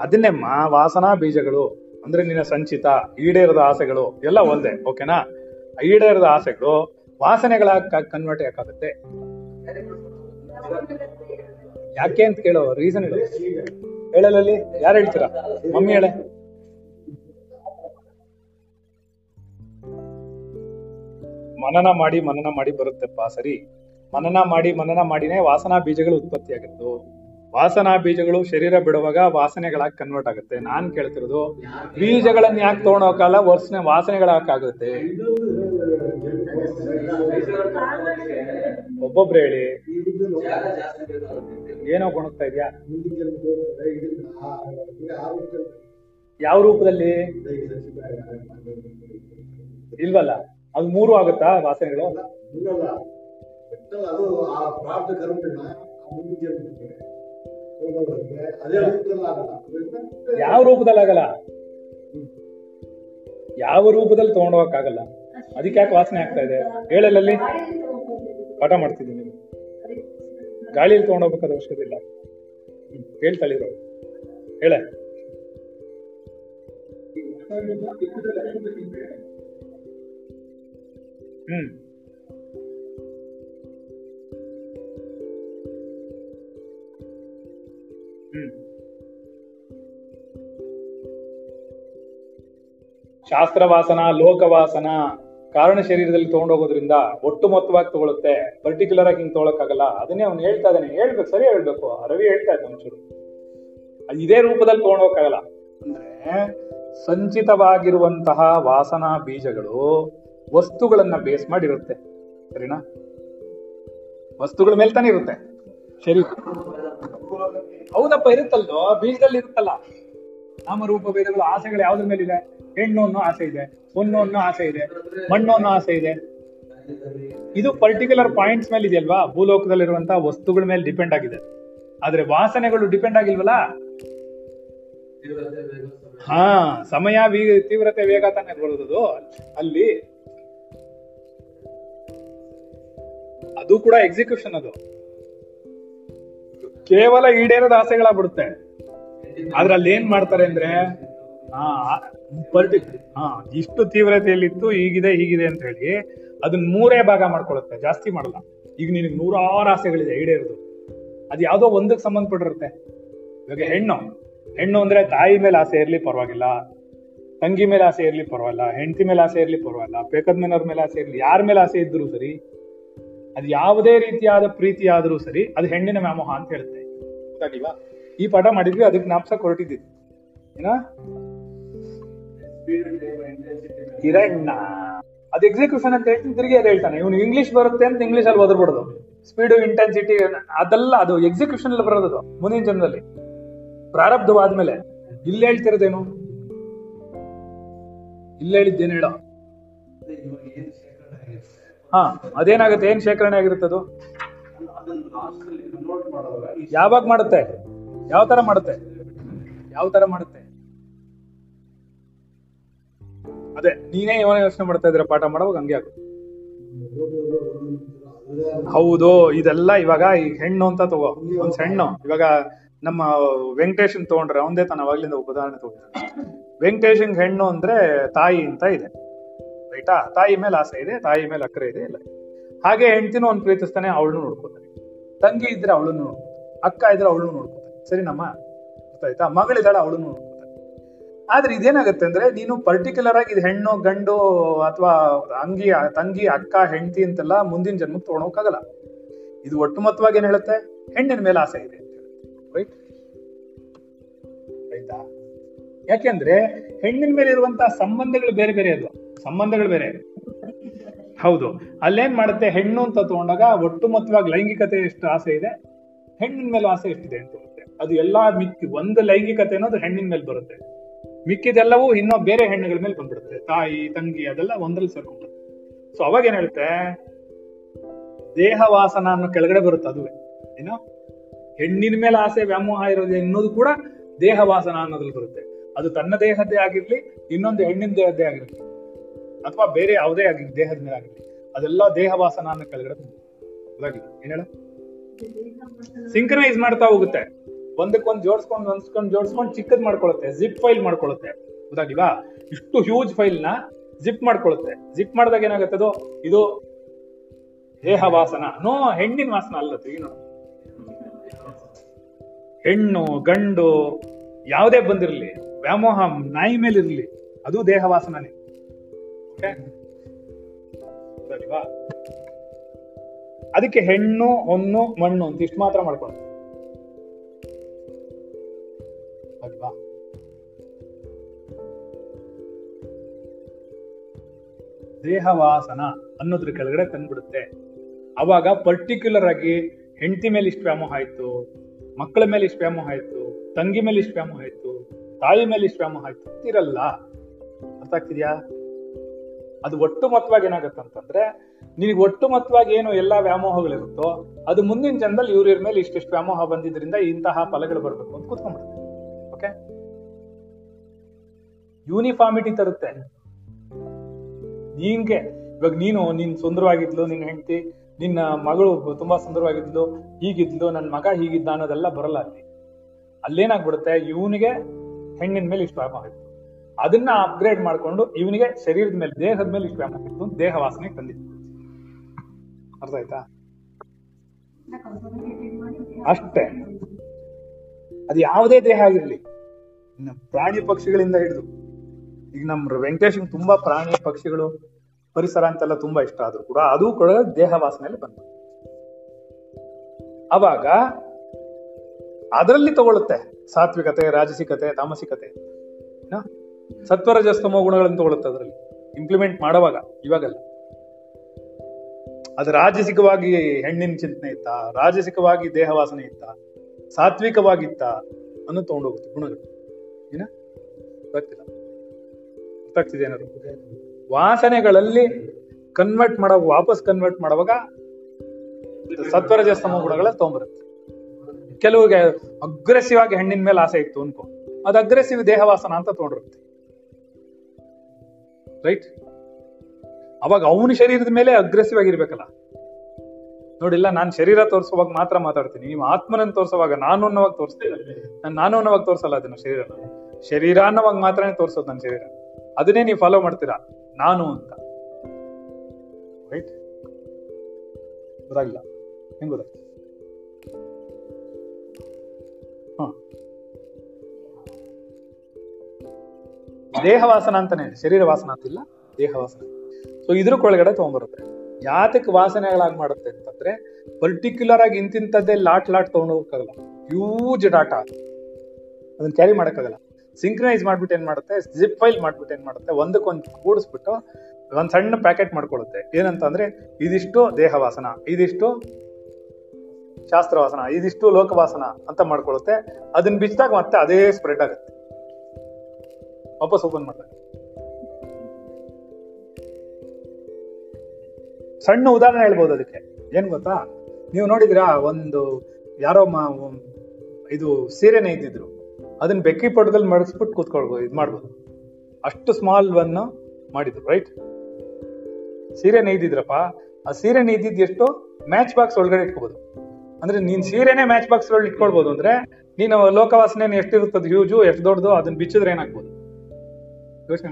ಅದನ್ನೇಮ್ಮ, ವಾಸನಾ ಬೀಜಗಳು. ಅಂದ್ರೆ ನಿನ್ನ ಸಂಚಿತ, ಈಡೇರದ ಆಸೆಗಳು, ಎಲ್ಲ ಒಂದೇ ಓಕೆನಾ? ಈಡೇರದ ಆಸೆಗಳು ವಾಸನೆಗಳ ಕನ್ವರ್ಟ್ ಯಾಕಾಗುತ್ತೆ? ಯಾಕೆ ಅಂತ ಕೇಳೋ ರೀಸನ್ ಹೇಳು. ಹೇಳಲಲ್ಲಿ ಯಾರು ಹೇಳ್ತೀರಾ? ಮಮ್ಮಿ ಹೇಳೆ. ಮನನ ಮಾಡಿ ಮನನ ಮಾಡಿ ಬರುತ್ತೆಪ್ಪ ಸರಿ. ಮನನ ಮಾಡಿ ಮನನ ಮಾಡಿನೇ ವಾಸನಾ ಬೀಜಗಳು ಉತ್ಪತ್ತಿ ವಾಸನಾ ಬೀಜಗಳು ಶರೀರ ಬಿಡುವಾಗ ವಾಸನೆಗಳಾಗಿ ಕನ್ವರ್ಟ್ ಆಗುತ್ತೆ. ನಾನ್ ಕೇಳ್ತಿರೋದು, ಬೀಜಗಳನ್ನ ಯಾಕೆ ತಗೊಂಡೋಗಲ್ಲ ವರ್ಷನೆ ವಾಸನೆಗಳಾಗುತ್ತೆ ಒಬ್ಬೊಬ್ರು ಹೇಳಿ. ಏನೋ ಗುಣಗ್ತಾ ಇದೆಯಾ? ಯಾವ ರೂಪದಲ್ಲಿ? ಇಲ್ವಲ್ಲ? ಅದು ಮೂರು ಆಗುತ್ತಾ ವಾಸನೆಗಳು? ಯಾವ ರೂಪದಲ್ಲಿ ಆಗಲ್ಲ ಯಾವ ರೂಪದಲ್ಲಿ ತಗೊಂಡೋಗಕ್ಕಾಗಲ್ಲ. ಅದಕ್ಕೆ ಯಾಕೆ ವಾಸನೆ ಆಗ್ತಾ ಇದೆ? ಹೇಳಲಲ್ಲಿ ಪಾಠ ಮಾಡ್ತಿದ್ದೀನಿ ಗಾಳಿಯಲ್ಲಿ ತಗೊಂಡೋಗ್ಬೇಕಾದ ಅವಶ್ಯಕತೆ ಇಲ್ಲ. ಹೇಳ್ತಾಳಿರೋ ಹೇಳ. ಹ್ಮ್. ಶಾಸ್ತ್ರವಾಸನ, ಲೋಕವಾಸನ ಕಾರಣ ಶರೀರದಲ್ಲಿ ತಗೊಂಡೋಗೋದ್ರಿಂದ ಒಟ್ಟು ಮೊತ್ತವಾಗಿ ತಗೊಳುತ್ತೆ. ಪರ್ಟಿಕ್ಯುಲರ್ ಆಗಿ ಹಿಂಗ್ ತಗೊಳಕ್ಕಾಗಲ್ಲ. ಅದನ್ನೇ ಅವ್ನು ಹೇಳ್ತಾ ಇದ್ದಾನೆ. ಹೇಳ್ಬೇಕು, ಸರಿ ಹೇಳ್ಬೇಕು. ರವಿ ಹೇಳ್ತಾ ಇದ್ದ ಒಂಚೂರು. ಇದೇ ರೂಪದಲ್ಲಿ ತಗೊಂಡೋಗಕ್ಕಾಗಲ್ಲ. ಅಂದ್ರೆ ಸಂಚಿತವಾಗಿರುವಂತಹ ವಾಸನಾ ಬೀಜಗಳು ವಸ್ತುಗಳನ್ನ ಬೇಸ್ ಮಾಡಿರುತ್ತೆ ಸರಿನಾ? ವಸ್ತುಗಳ ಮೇಲೆ ತಾನೇ ಇರುತ್ತೆ. ಶರೀರ. ಹೌದಪ್ಪ ಇರುತ್ತಲ್ಲೋ ಬೀಜದಲ್ಲಿ ಇರುತ್ತಲ್ಲ. ನಾಮರೂಪ ಭೇದಗಳು, ಆಸೆಗಳು ಯಾವ್ದ್ರ ಮೇಲಿದೆ? ಹೆಣ್ಣು ಅನ್ನೋ ಆಸೆ ಇದೆ ಹೊನ್ನು ಅನ್ನೋ ಆಸೆ ಇದೆ, ಮಣ್ಣು ಅನ್ನೋ ಆಸೆ ಇದೆ. ಇದು ಪರ್ಟಿಕ್ಯುಲರ್ ಪಾಯಿಂಟ್ಸ್ ಮೇಲೆ ಇದೆಯಲ್ವಾ ಭೂಲೋಕದಲ್ಲಿರುವಂತಹ ವಸ್ತುಗಳ ಮೇಲೆ ಡಿಪೆಂಡ್ ಆಗಿದೆ. ಆದ್ರೆ ವಾಸನೆಗಳು ಡಿಪೆಂಡ್ ಆಗಿಲ್ವಲ್ಲ? ಹಾ, ಸಮಯ ತೀವ್ರತೆ ವೇಗ ತಾನೇ ಬರೋದು ಅಲ್ಲಿ ಅದು ಕೂಡ ಎಕ್ಸಿಕ್ಯೂಷನ್ ಅದು. ಕೇವಲ ಈಡೇರದ ಆಸೆಗಳಾಗ್ಬಿಡುತ್ತೆ ಆದ್ರೆ ಅಲ್ಲಿ ಏನ್ ಮಾಡ್ತಾರೆ ಅಂದ್ರೆ ಹಾ ಪರ್ಟಿ ಹಾ ಇಷ್ಟು ತೀವ್ರತೆಯಲ್ಲಿತ್ತು ಹೀಗಿದೆ ಹೀಗಿದೆ ಅಂತ ಹೇಳಿ ಅದನ್ನ ಮೂರೇ ಭಾಗ ಮಾಡ್ಕೊಳುತ್ತೆ, ಜಾಸ್ತಿ ಮಾಡಲ್ಲ. ಈಗ ನಿನಗೆ ನೂರಾರು ಆಸೆಗಳಿದೆ ಈಡೇರೋದು. ಅದು ಯಾವುದೋ ಒಂದಕ್ಕೆ ಸಂಬಂಧಪಟ್ಟಿರುತ್ತೆ. ಇವಾಗ ಹೆಣ್ಣು ಹೆಣ್ಣು ಅಂದ್ರೆ ತಾಯಿ ಮೇಲೆ ಆಸೆ ಇರ್ಲಿ ಪರವಾಗಿಲ್ಲ, ತಂಗಿ ಮೇಲೆ ಆಸೆ ಇರ್ಲಿ ಪರವಾಗಿಲ್ಲ, ಹೆಂಡತಿ ಮೇಲೆ ಆಸೆ ಇರ್ಲಿ ಪರವಾಗಿಲ್ಲ, ಪೇಕದ ಮೇನವ್ರ ಮೇಲೆ ಆಸೆ ಇರ್ಲಿ, ಯಾರ ಮೇಲೆ ಆಸೆ ಇದ್ದರೂ ಸರಿ, ಅದು ಯಾವುದೇ ರೀತಿಯಾದ ಪ್ರೀತಿ ಆದ್ರೂ ಸರಿ, ಅದು ಹೆಣ್ಣಿನ ವ್ಯಾಮೋಹ ಅಂತ ಹೇಳುತ್ತೆ ಗೊತ್ತಾಗಿಲ್ವಾ ಈ ಪಾಠ ಮಾಡಿದ್ವಿ ಅದಕ್ಕೆ ನಾಪ್ಸ ಕೊರಟಿದ್ವಿ ಏನ? ಹಿರಣ್ಣ. ಅದು ಎಕ್ಸಿಕ್ಯೂಷನ್ ಅಂತ ಹೇಳ್ತೀನಿ ತಿರುಗಿ ಅದು ಹೇಳ್ತಾನೆ. ಇವನು ಇಂಗ್ಲಿಷ್ ಬರುತ್ತೆ ಅಂತ ಇಂಗ್ಲಿಷ್ ಅಲ್ಲಿ ಓದ್ಬಿಡೋದು. ಸ್ಪೀಡು ಇಂಟೆನ್ಸಿಟಿ ಅದೆಲ್ಲ ಅದು ಎಕ್ಸಿಕ್ಯೂಷನ್ ಅಲ್ಲಿ ಬರೋದು ಅದು ಮುಂದಿನ ಜನರಲ್ಲಿ ಪ್ರಾರಬ್ಧವಾದ್ಮೇಲೆ. ಇಲ್ಲಿ ಹೇಳ್ತಿರೋದೇನು? ಇಲ್ಲಿ ಹೇಳಿದ್ದೇನು ಹೇಳೋ. ಹ ಅದೇನಾಗುತ್ತೆ? ಏನ್ ಶೇಖರಣೆ ಆಗಿರುತ್ತೆ ಯಾವಾಗ ಮಾಡುತ್ತೆ? ಯಾವ ತರ ಮಾಡುತ್ತೆ? ಯಾವ ತರ ಮಾಡುತ್ತೆ? ಅದೇ ನೀನೇ ಯೋನ ಯೋಚನೆ ಮಾಡ್ತಾ ಇದ್ರೆ ಪಾಠ ಮಾಡುವಾಗ ಹಂಗೆ ಆಗುತ್ತೆ. ಹೌದು ಇದೆಲ್ಲ ಇವಾಗ ಈ ಹೆಣ್ಣು ಅಂತ ತಗೋ ಒಂದ್ ಹೆಣ್ಣು ಇವಾಗ ನಮ್ಮ ವೆಂಕಟೇಶನ್ ತಗೊಂಡ್ರೆ ಅವಂದೇ ತಾನು ಅವಾಗ್ಲಿಂದ ಉದಾಹರಣೆ ತಗೊಂಡಿದ್ದಾನೆ ವೆಂಕಟೇಶನ್ ಹೆಣ್ಣು ಅಂದ್ರೆ ತಾಯಿ ಅಂತ ಇದೆ. ರೈಟಾ? ತಾಯಿ ಮೇಲೆ ಆಸೆ ಇದೆ ತಾಯಿ ಮೇಲೆ ಅಕ್ಕರೆ ಇದೆ ಇಲ್ಲ. ಹಾಗೆ ಹೆಂಡ್ತಿನೂ ಅವ್ನು ಪ್ರೀತಿಸ್ತಾನೆ ಅವಳನ್ನು ನೋಡ್ಕೋತಾನೆ ತಂಗಿ ಇದ್ರೆ ಅವಳನ್ನು ನೋಡ್ಕೋತಾನೆ, ಅಕ್ಕ ಇದ್ರೆ ಅವಳನ್ನು ನೋಡ್ಕೋತಾನೆ. ಸರಿನಮ್ಮ ಗೊತ್ತಾಯ್ತಾ ಮಗಳಿದ್ದಾಳೆ ಅವಳು ನೋಡ್ಕೋತಾನೆ. ಆದ್ರೆ ಇದೇನಾಗುತ್ತೆ ಅಂದ್ರೆ ನೀನು ಪರ್ಟಿಕ್ಯುಲರ್ ಆಗಿ ಇದು ಹೆಣ್ಣು, ಗಂಡು ಅಥವಾ ಅಂಗಿ, ತಂಗಿ, ಅಕ್ಕ, ಹೆಂಡತಿ ಅಂತೆಲ್ಲ ಮುಂದಿನ ಜನ್ಮಕ್ಕೆ ತಗೊಳಕ್ಕಾಗಲ್ಲ. ಇದು ಒಟ್ಟುಮೊತ್ತವಾಗಿ ಏನ್ ಹೇಳುತ್ತೆ? ಹೆಣ್ಣಿನ ಮೇಲೆ ಆಸೆ ಇದೆ ಅಂತ ರೈಟ್ ಆಯ್ತಾ? ಯಾಕೆಂದ್ರೆ ಹೆಣ್ಣಿನ ಮೇಲೆ ಇರುವಂತಹ ಸಂಬಂಧಗಳು ಬೇರೆ ಬೇರೆ ಅದು ಸಂಬಂಧಗಳು ಬೇರೆ. ಹೌದು. ಅಲ್ಲೇನ್ ಮಾಡುತ್ತೆ? ಹೆಣ್ಣು ಅಂತ ತಗೊಂಡಾಗ ಒಟ್ಟು ಮೊತ್ತವಾಗಿ ಲೈಂಗಿಕತೆ ಎಷ್ಟು ಆಸೆ ಇದೆ? ಹೆಣ್ಣಿನ ಮೇಲೆ ಆಸೆ ಎಷ್ಟಿದೆ ಅಂತ ಬರುತ್ತೆ ಅದು ಎಲ್ಲಾ ಮಿಕ್ಕಿ, ಒಂದು ಲೈಂಗಿಕತೆ ಅನ್ನೋದು ಹೆಣ್ಣಿನ ಮೇಲೆ ಬರುತ್ತೆ. ಮಿಕ್ಕಿದೆಲ್ಲವೂ ಇನ್ನೂ ಬೇರೆ ಹೆಣ್ಣುಗಳ ಮೇಲೆ ಬಂದ್ಬಿಡುತ್ತೆ. ತಾಯಿ, ತಂಗಿ ಅದೆಲ್ಲ ಒಂದ್ರಲ್ಲಿ ಸೇರ್ಕೊಂಡ್ಬಿಡುತ್ತೆ. ಸೊ ಅವಾಗ ಏನ್ ಹೇಳುತ್ತೆ? ದೇಹವಾಸನ ಅನ್ನೋ ಕೆಳಗಡೆ ಬರುತ್ತೆ ಅದುವೇ. ಏನೋ? ಹೆಣ್ಣಿನ ಮೇಲೆ ಆಸೆ, ವ್ಯಾಮೋಹ ಇರೋದು ಅನ್ನೋದು ಕೂಡ ದೇಹವಾಸನ ಅನ್ನೋದ್ರಲ್ಲಿ ಬರುತ್ತೆ. ಅದು ತನ್ನ ದೇಹದ್ದೇ ಆಗಿರ್ಲಿ, ಇನ್ನೊಂದು ಹೆಣ್ಣಿನ ದೇಹದ್ದೇ ಅಥವಾ ಬೇರೆ ಯಾವುದೇ ಆಗಿ ದೇಹದ ಮೇಲೆ ಆಗಿರಲಿ. ಅದೆಲ್ಲ ದೇಹವಾಸನ ಕೆಳಗಡೆ ಗೊತ್ತಾಗಿಲ್ಲ ಏನ್ ಹೇಳ? ಸಿಂಕ್ರನೈಸ್ ಮಾಡ್ತಾ ಹೋಗುತ್ತೆ. ಒಂದಕ್ಕೊಂದು ಜೋಡಿಸ್ಕೊಂಡು ಹೊಂದ್ಸ್ಕೊಂಡು ಜೋಡಿಸ್ಕೊಂಡು ಚಿಕ್ಕದ್ ಮಾಡ್ಕೊಳ್ಳುತ್ತೆ ಜಿಪ್ ಫೈಲ್ ಮಾಡ್ಕೊಳ್ಳುತ್ತೆ ಗೊತ್ತಾಗಿಲ್ವಾ ಇಷ್ಟು ಹ್ಯೂಜ್ ಫೈಲ್ನ ಜಿಪ್ ಮಾಡ್ಕೊಳ್ಳುತ್ತೆ ಜಿಪ್ ಮಾಡಿದಾಗ ಏನಾಗುತ್ತೆ ಅದು? ಇದು ದೇಹ ವಾಸನ ನೋ, ಹೆಣ್ಣಿನ ವಾಸನ ಅಲ್ಲ ಏನು? ಹೆಣ್ಣು, ಗಂಡು, ಯಾವುದೇ ಬಂದಿರಲಿ. ವ್ಯಾಮೋಹ, ನಾಯಿ ಮೇಲೆ ಇರಲಿ ಅದು ದೇಹ ವಾಸನನೇ ಓಕೆ? ಅದಕ್ಕೆ ಹೆಣ್ಣು, ಹೊನ್ನು, ಮಣ್ಣು ಅಂತ ಇಷ್ಟು ಮಾತ್ರ ಮಾಡ್ಕೊಂಡು ದೇಹವಾಸನ ಅನ್ನೋದ್ರ ಕೆಳಗಡೆ ತಂದ್ಬಿಡುತ್ತೆ. ಅವಾಗ ಪರ್ಟಿಕ್ಯುಲರ್ ಆಗಿ ಹೆಂಡತಿ ಮೇಲೆ ಇಷ್ಟು ವ್ಯಾಮೋಹ ಆಯ್ತು, ಮಕ್ಕಳ ಮೇಲೆ ಇಷ್ಟು ವ್ಯಾಮೋಹ ಆಯ್ತು, ತಂಗಿ ಮೇಲೆ ಇಷ್ಟು ವ್ಯಾಮೋಹ ಆಯ್ತು, ತಾಯಿ ಮೇಲೆ ಇಷ್ಟು ವ್ಯಾಮೋಹ ಆಯ್ತು ಇರಲ್ಲ ಅರ್ಥ ಆಗ್ತಿದ್ಯಾ? ಅದು ಒಟ್ಟು ಮೊತ್ತವಾಗಿ ಏನಾಗುತ್ತೆ ಅಂತಂದ್ರೆ ನಿನಗೆ ಒಟ್ಟು ಮೊತ್ತವಾಗಿ ಏನು ಎಲ್ಲಾ ವ್ಯಾಮೋಹಗಳಿರುತ್ತೋ, ಅದು ಮುಂದಿನ ಜನದಲ್ಲಿ ಇವ್ರ ಮೇಲೆ ಇಷ್ಟಿಷ್ಟು ವ್ಯಾಮೋಹ ಬಂದಿದ್ರಿಂದ ಇಂತಹ ಫಲಗಳು ಬರಬೇಕು ಅಂತ ಕುತ್ಕೊಂಡ್ಬಿಡುತ್ತೆ ಓಕೆ ಯೂನಿಫಾರ್ಮಿಟಿ ತರುತ್ತೆ. ನಿನ್ಗೆ, ಇವಾಗ ನೀನು, ನೀನ್ ಸುಂದರವಾಗಿದ್ಲು ನಿನ್ನ ಹೆಂಡತಿ, ನಿನ್ನ ಮಗಳು ತುಂಬಾ ಸುಂದರವಾಗಿದ್ಲು, ಹೀಗಿದ್ಲು ನನ್ನ ಮಗ ಹೀಗಿದ್ದ ಅನ್ನೋದೆಲ್ಲ ಬರಲ್ಲ ಅಲ್ಲಿ. ಅಲ್ಲೇನಾಗ್ಬಿಡುತ್ತೆ? ಇವನಿಗೆ ಹೆಣ್ಣಿನ ಮೇಲೆ ಇಷ್ಟು ವ್ಯಾಮೋಹ ಅದನ್ನ ಅಪ್ಗ್ರೇಡ್ ಮಾಡ್ಕೊಂಡು ಇವನಿಗೆ ಶರೀರದ ಮೇಲೆ, ದೇಹದ ಮೇಲೆ ಇಷ್ಟು ವ್ಯಾಮೋಹ ಇತ್ತು ದೇಹ ತಂದಿತ್ತು ಅರ್ಥ ಆಯ್ತಾ? ಅಷ್ಟೇ. ಅದು ಯಾವುದೇ ದೇಹ ಆಗಿರ್ಲಿ ಪ್ರಾಣಿ ಪಕ್ಷಿಗಳಿಂದ ಹಿಡಿದು, ಈಗ ನಮ್ಮ ವೆಂಕಟೇಶ್ ತುಂಬಾ ಪ್ರಾಣಿ ಪಕ್ಷಿಗಳು, ಪರಿಸರ ಅಂತೆಲ್ಲ ತುಂಬಾ ಇಷ್ಟ ಆದ್ರೂ ಕೂಡ ಅದು ಕೂಡ ದೇಹ ವಾಸನೆಯಲ್ಲಿ ಬಂತು. ಅವಾಗ ಅದರಲ್ಲಿ ತಗೊಳ್ಳುತ್ತೆ ಸಾತ್ವಿಕತೆ, ರಾಜಸಿಕತೆ, ತಾಮಸಿಕತೆ? ಸತ್ವರಜಸ್ತಮೋ ಗುಣಗಳನ್ನು ತಗೊಳುತ್ತೆ ಅದರಲ್ಲಿ. ಇಂಪ್ಲಿಮೆಂಟ್ ಮಾಡುವಾಗ, ಇವಾಗಲ್ಲ. ಅದು ರಾಜಸಿಕವಾಗಿ ಹೆಣ್ಣಿನ ಚಿಂತನೆ ಇತ್ತ, ರಾಜಸಿಕವಾಗಿ ದೇಹ ವಾಸನೆ ಇತ್ತ, ಸಾತ್ವಿಕವಾಗಿತ್ತ ಅನ್ನು ತಗೊಂಡೋಗುತ್ತೆ ಗುಣಗಳು. ಏನ? ಗೊತ್ತಿಲ್ಲ. ಗೊತ್ತಾಗ್ತಿದೆ ಏನಾದ್ರು? ವಾಸನೆಗಳಲ್ಲಿ ಕನ್ವರ್ಟ್ ಮಾಡೋ ವಾಪಸ್ ಕನ್ವರ್ಟ್ ಮಾಡುವಾಗ ಸತ್ವರಜಸ್ತಮ ಗುಣಗಳ ತಗೊಂಬರುತ್ತೆ. ಕೆಲವಿಗೆ ಅಗ್ರೆಸಿವ್ ಆಗಿ ಹೆಣ್ಣಿನ ಮೇಲೆ ಆಸೆ ಇತ್ತು ಅನ್ಕೋ. ಅದು ಅಗ್ರೆಸಿವ್ ದೇಹವಾಸನ ಅಂತ ತಗೊಂಡಿರುತ್ತೆ. ರೈಟ್ ಅವಾಗ ಅವನ ಶರೀರದ ಮೇಲೆ ಅಗ್ರೆಸಿವ್ ಆಗಿರ್ಬೇಕಲ್ಲ. ನೋಡಿಲ್ಲ, ನಾನು ಶರೀರ ತೋರಿಸುವಾಗ ಮಾತ್ರ ಮಾತಾಡ್ತೀನಿ. ನೀವು ಆತ್ಮನನ್ನು ತೋರಿಸುವಾಗ ನಾನು ಅನ್ನೋವಾಗ ತೋರಿಸ್ತೀನಿ. ನಾನು ನಾನು ಅನ್ನೋವಾಗ ತೋರಿಸಲ್ಲ ಅದನ್ನ ಶರೀರ ಶರೀರ ಅನ್ನೋವಾಗ ಮಾತ್ರನೇ ತೋರಿಸೋದು ನನ್ನ ಶರೀರ. ಅದನ್ನೇ ನೀವು ಫಾಲೋ ಮಾಡ್ತೀರಾ? ನಾನು ಅಂತ. ರೈಟ್ ಗೊತ್ತಾಗಿಲ್ಲ ಹೆಂಗ್ ಗೊತ್ತಾಗ್ತದೆ ದೇಹವಾಸನ ಅಂತಾನೆ. ಶರೀರ ವಾಸನ ಅಂತಿಲ್ಲ, ದೇಹವಾಸನ. ಸೊ ಇದ್ರ ಒಳಗಡೆ ತಗೊಂಡ್ಬರುತ್ತೆ ಯಾತಕ್ಕೆ ವಾಸನೆಗಳಾಗಿ ಮಾಡುತ್ತೆ ಅಂತಂದ್ರೆ ಪರ್ಟಿಕ್ಯುಲರ್ ಆಗಿ ಇಂತಿಂತದ್ದೇ ಲಾಟ್ ಲಾಟ್ ತಗೊಂಡೋಗಕ್ಕಾಗಲ್ಲ. ಹ್ಯೂಜ್ ಡಾಟಾ ಅದನ್ನ ಕ್ಯಾರಿ ಮಾಡೋಕ್ಕಾಗಲ್ಲ. ಸಿಂಕ್ರನೈಸ್ ಮಾಡ್ಬಿಟ್ಟು ಏನ್ ಮಾಡುತ್ತೆ ಜಿಪ್ ಫೈಲ್ ಮಾಡ್ಬಿಟ್ಟು ಏನ್ ಮಾಡುತ್ತೆ, ಒಂದಕ್ಕೊಂದು ಕೂಡಿಸ್ಬಿಟ್ಟು ಒಂದ್ ಸಣ್ಣ ಪ್ಯಾಕೆಟ್ ಮಾಡ್ಕೊಳ್ಳುತ್ತೆ. ಏನಂತಂದ್ರೆ, ಇದಿಷ್ಟು ದೇಹವಾಸನ, ಇದಿಷ್ಟು ಶಾಸ್ತ್ರವಾಸನ, ಇದಿಷ್ಟು ಲೋಕವಾಸನ ಅಂತ ಮಾಡ್ಕೊಳುತ್ತೆ ಅದನ್ನ ಬಿಚ್ಚಿದಾಗ ಮತ್ತೆ ಅದೇ ಸ್ಪ್ರೆಡ್ ಆಗುತ್ತೆ. ವಾಪಸ್ ಓಪನ್ ಮಾಡ್ತಾರೆ. ಸಣ್ಣ ಉದಾಹರಣೆ ಹೇಳ್ಬೋದು ಅದಕ್ಕೆ. ಏನ್ ಗೊತ್ತಾ? ನೀವು ನೋಡಿದ್ರಾ, ಒಂದು ಯಾರೋ ಇದು ಸೀರೆನೇ ಇದ್ದಿದ್ರು. ಅದನ್ನ ಬೆಕ್ಕಿ ಪಟದಲ್ಲಿ ಮಡಗಿಸ್ಬಿಟ್ಟು ಕೂತ್ಕೊಳ್ಬೋದು ಇದು ಮಾಡ್ಬೋದು. ಅಷ್ಟು ಸ್ಮಾಲ್ ಒನ್ ಮಾಡಿದ್ರು ರೈಟ್ ಸೀರೆ ನೇಯ್ದಿದ್ರಪ್ಪ ಆ ಸೀರೆ ನೇಯ್ದಿದ್ ಎಷ್ಟು? ಮ್ಯಾಚ್ ಬಾಕ್ಸ್ ಒಳಗಡೆ ಇಟ್ಕೋಬಹುದು ಅಂದ್ರೆ ನೀನ್ ಸೀರೆನೇ ಮ್ಯಾಚ್ ಬಾಕ್ಸ್ ಒಳಗೆ ಇಟ್ಕೊಳ್ಬಹುದು ಅಂದ್ರೆ, ನೀನು ಲೋಕವಾಸನೆ ಎಷ್ಟಿರುತ್ತದೆ ಹ್ಯೂಜು ಎಷ್ಟು ದೊಡ್ಡದು ಅದನ್ನ ಬಿಚ್ಚಿದ್ರೆ ಏನಾಗ್ಬೋದು? ಯೋಚನೆ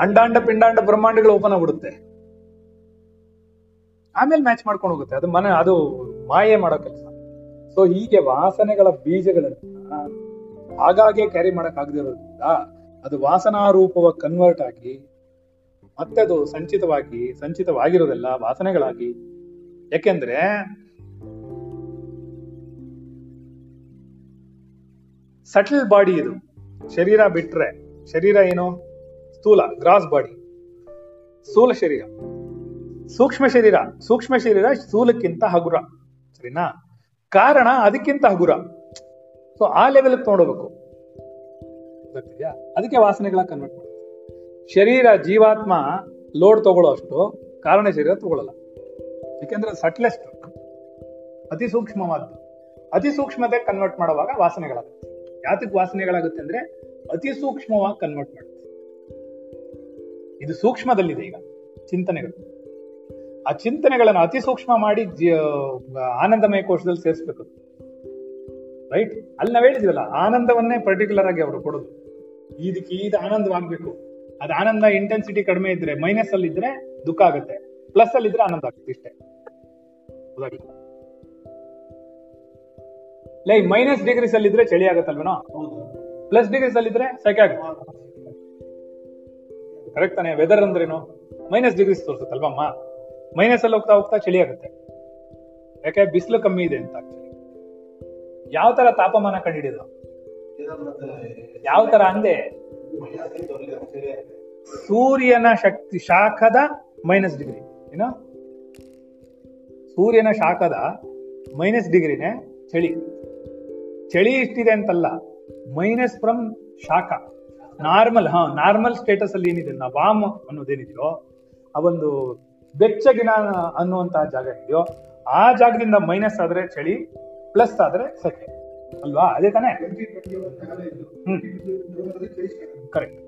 ಅಂಡಾಂಡ ಪಿಂಡಾಂಡ ಬ್ರಹ್ಮಾಂಡಗಳು ಓಪನ್ ಆಗ್ಬಿಡುತ್ತೆ. ಆಮೇಲೆ ಮ್ಯಾಚ್ ಮಾಡ್ಕೊಂಡು ಹೋಗುತ್ತೆ. ಅದು ಮನೆ, ಅದು ಮಾಯೆ ಮಾಡೋ ಕೆಲಸ. ಸೊ ಹೀಗೆ ವಾಸನೆಗಳ ಬೀಜಗಳನ್ನ ಆಗಾಗ್ಗೆ ಕ್ಯಾರಿ ಮಾಡಕ್ ಆಗದಿರೋದ್ರಿಂದ ಅದು ವಾಸನಾ ರೂಪವಾಗಿ ಕನ್ವರ್ಟ್ ಆಗಿ, ಮತ್ತೆ ಅದು ಸಂಚಿತವಾಗಿ, ಸಂಚಿತವಾಗಿರೋದೆಲ್ಲ ವಾಸನೆಗಳಾಗಿ. ಯಾಕೆಂದ್ರೆ ಸಟಲ್ ಬಾಡಿ ಇದು. ಶರೀರ ಬಿಟ್ರೆ ಶರೀರ ಏನು? ಸ್ಥೂಲ ಗ್ರಾಸ್ ಬಾಡಿ ಸ್ಥೂಲ ಶರೀರ. ಸೂಕ್ಷ್ಮ ಶರೀರ. ಸೂಕ್ಷ್ಮ ಶರೀರ ಸ್ಥೂಲಕ್ಕಿಂತ ಹಗುರ. ಸರಿನಾ? ಕಾರಣ ಅದಕ್ಕಿಂತ ಹಗುರ. ಸೊ ಆ ಲೆವೆಲ್ ನೋಡಬೇಕು ಗೊತ್ತಿದ್ಯಾ? ಅದಕ್ಕೆ ವಾಸನೆಗಳ ಕನ್ವರ್ಟ್ ಶರೀರ ಜೀವಾತ್ಮ ಲೋಡ್ ತಗೊಳ್ಳೋ ಅಷ್ಟು ಕಾರಣ ಶರೀರ ತಗೊಳ್ಳಲ್ಲ. ಯಾಕೆಂದ್ರೆ ಸಟ್ಲೆಸ್ಟ್ ಅತಿ ಸೂಕ್ಷ್ಮವಾದ್ದು. ಅತಿ ಸೂಕ್ಷ್ಮತೆ ಕನ್ವರ್ಟ್ ಮಾಡುವಾಗ ವಾಸನೆಗಳಾಗುತ್ತೆ. ಯಾತಕ್ಕೆ ವಾಸನೆಗಳಾಗುತ್ತೆ ಅಂದ್ರೆ ಅತಿ ಸೂಕ್ಷ್ಮವಾಗಿ ಕನ್ವರ್ಟ್ ಮಾಡುತ್ತೆ. ಇದು ಸೂಕ್ಷ್ಮದಲ್ಲಿದೆ ಈಗ ಚಿಂತನೆಗಳು. ಆ ಚಿಂತನೆಗಳನ್ನು ಅತಿ ಸೂಕ್ಷ್ಮ ಮಾಡಿ ಆನಂದಮಯ ಕೋಶದಲ್ಲಿ ಸೇರಿಸ್ಬೇಕು. ರೈಟ್ ಅಲ್ಲಿ ನಾವ್ ಹೇಳಿದಿವಲ್ಲ, ಆನಂದವನ್ನೇ ಪರ್ಟಿಕ್ಯುಲರ್ ಆಗಿ ಅವರು ಕೊಡೋದು. ಇದಕ್ಕೆ ಇದು ಆನಂದವಾಗಬೇಕು. ಅದು ಆನಂದ ಇಂಟೆನ್ಸಿಟಿ ಕಡಿಮೆ ಇದ್ರೆ ಮೈನಸ್ ಅಲ್ಲಿ ಇದ್ರೆ ದುಃಖ ಆಗುತ್ತೆ. ಪ್ಲಸ್ ಅಲ್ಲಿ ಇದ್ರೆ ಆನಂದ ಆಗುತ್ತೆ ಇಷ್ಟೇ. ಲೈ ಮೈನಸ್ ಡಿಗ್ರೀಸ್ ಅಲ್ಲಿ ಇದ್ರೆ ಚಳಿ ಆಗತ್ತಲ್ವೇನೋ? ಪ್ಲಸ್ ಡಿಗ್ರೀಸ್ ಅಲ್ಲಿ ಇದ್ರೆ ಸೆಕೆ ಆಗುತ್ತೆ. ಕರೆಕ್ಟ್ ತಾನೆ? ವೆದರ್ ಅಂದ್ರೇನು? ಮೈನಸ್ ಡಿಗ್ರೀಸ್ ತೋರಿಸುತ್ತಲ್ವಮ್ಮ ಮೈನಸ್ ಅಲ್ಲಿ ಹೋಗ್ತಾ ಹೋಗ್ತಾ ಚಳಿ ಆಗುತ್ತೆ. ಯಾಕೆ? ಬಿಸಿಲು ಕಮ್ಮಿ ಇದೆ ಅಂತ. ಯಾವ ತರ ತಾಪಮಾನ ಕಂಡಿಡಿದ್ರು ಯಾವ ತರ ಅಂದೆ? ಸೂರ್ಯನ ಶಕ್ತಿ ಶಾಖದ ಮೈನಸ್ ಡಿಗ್ರಿ ಏನೋ? ಸೂರ್ಯನ ಶಾಖದ ಮೈನಸ್ ಡಿಗ್ರಿನೇ ಚಳಿ. ಚಳಿ ಇಷ್ಟಿದೆ ಅಂತಲ್ಲ ಮೈನಸ್ ಫ್ರಮ್ ಶಾಖ. ನಾರ್ಮಲ್ ಹಾ ನಾರ್ಮಲ್ ಸ್ಟೇಟಸ್ ಅಲ್ಲಿ ಏನಿದೆ ನಾ ವಾಮ್ ಅನ್ನೋದೇನಿದೆಯೋ ಆ ಒಂದು ಬೆಚ್ಚಗಿನ ಅನ್ನುವಂತಹ ಜಾಗ ಇದೆಯೋ ಆ ಜಾಗದಿಂದ ಮೈನಸ್ ಆದ್ರೆ ಚಳಿ ಪ್ಲಸ್ ಆದ್ರೆ ಸೆಕೆ. ಅಲ್ವಾ? ಅದೇ ತಾನೇ? ಕರೆಕ್ಟ್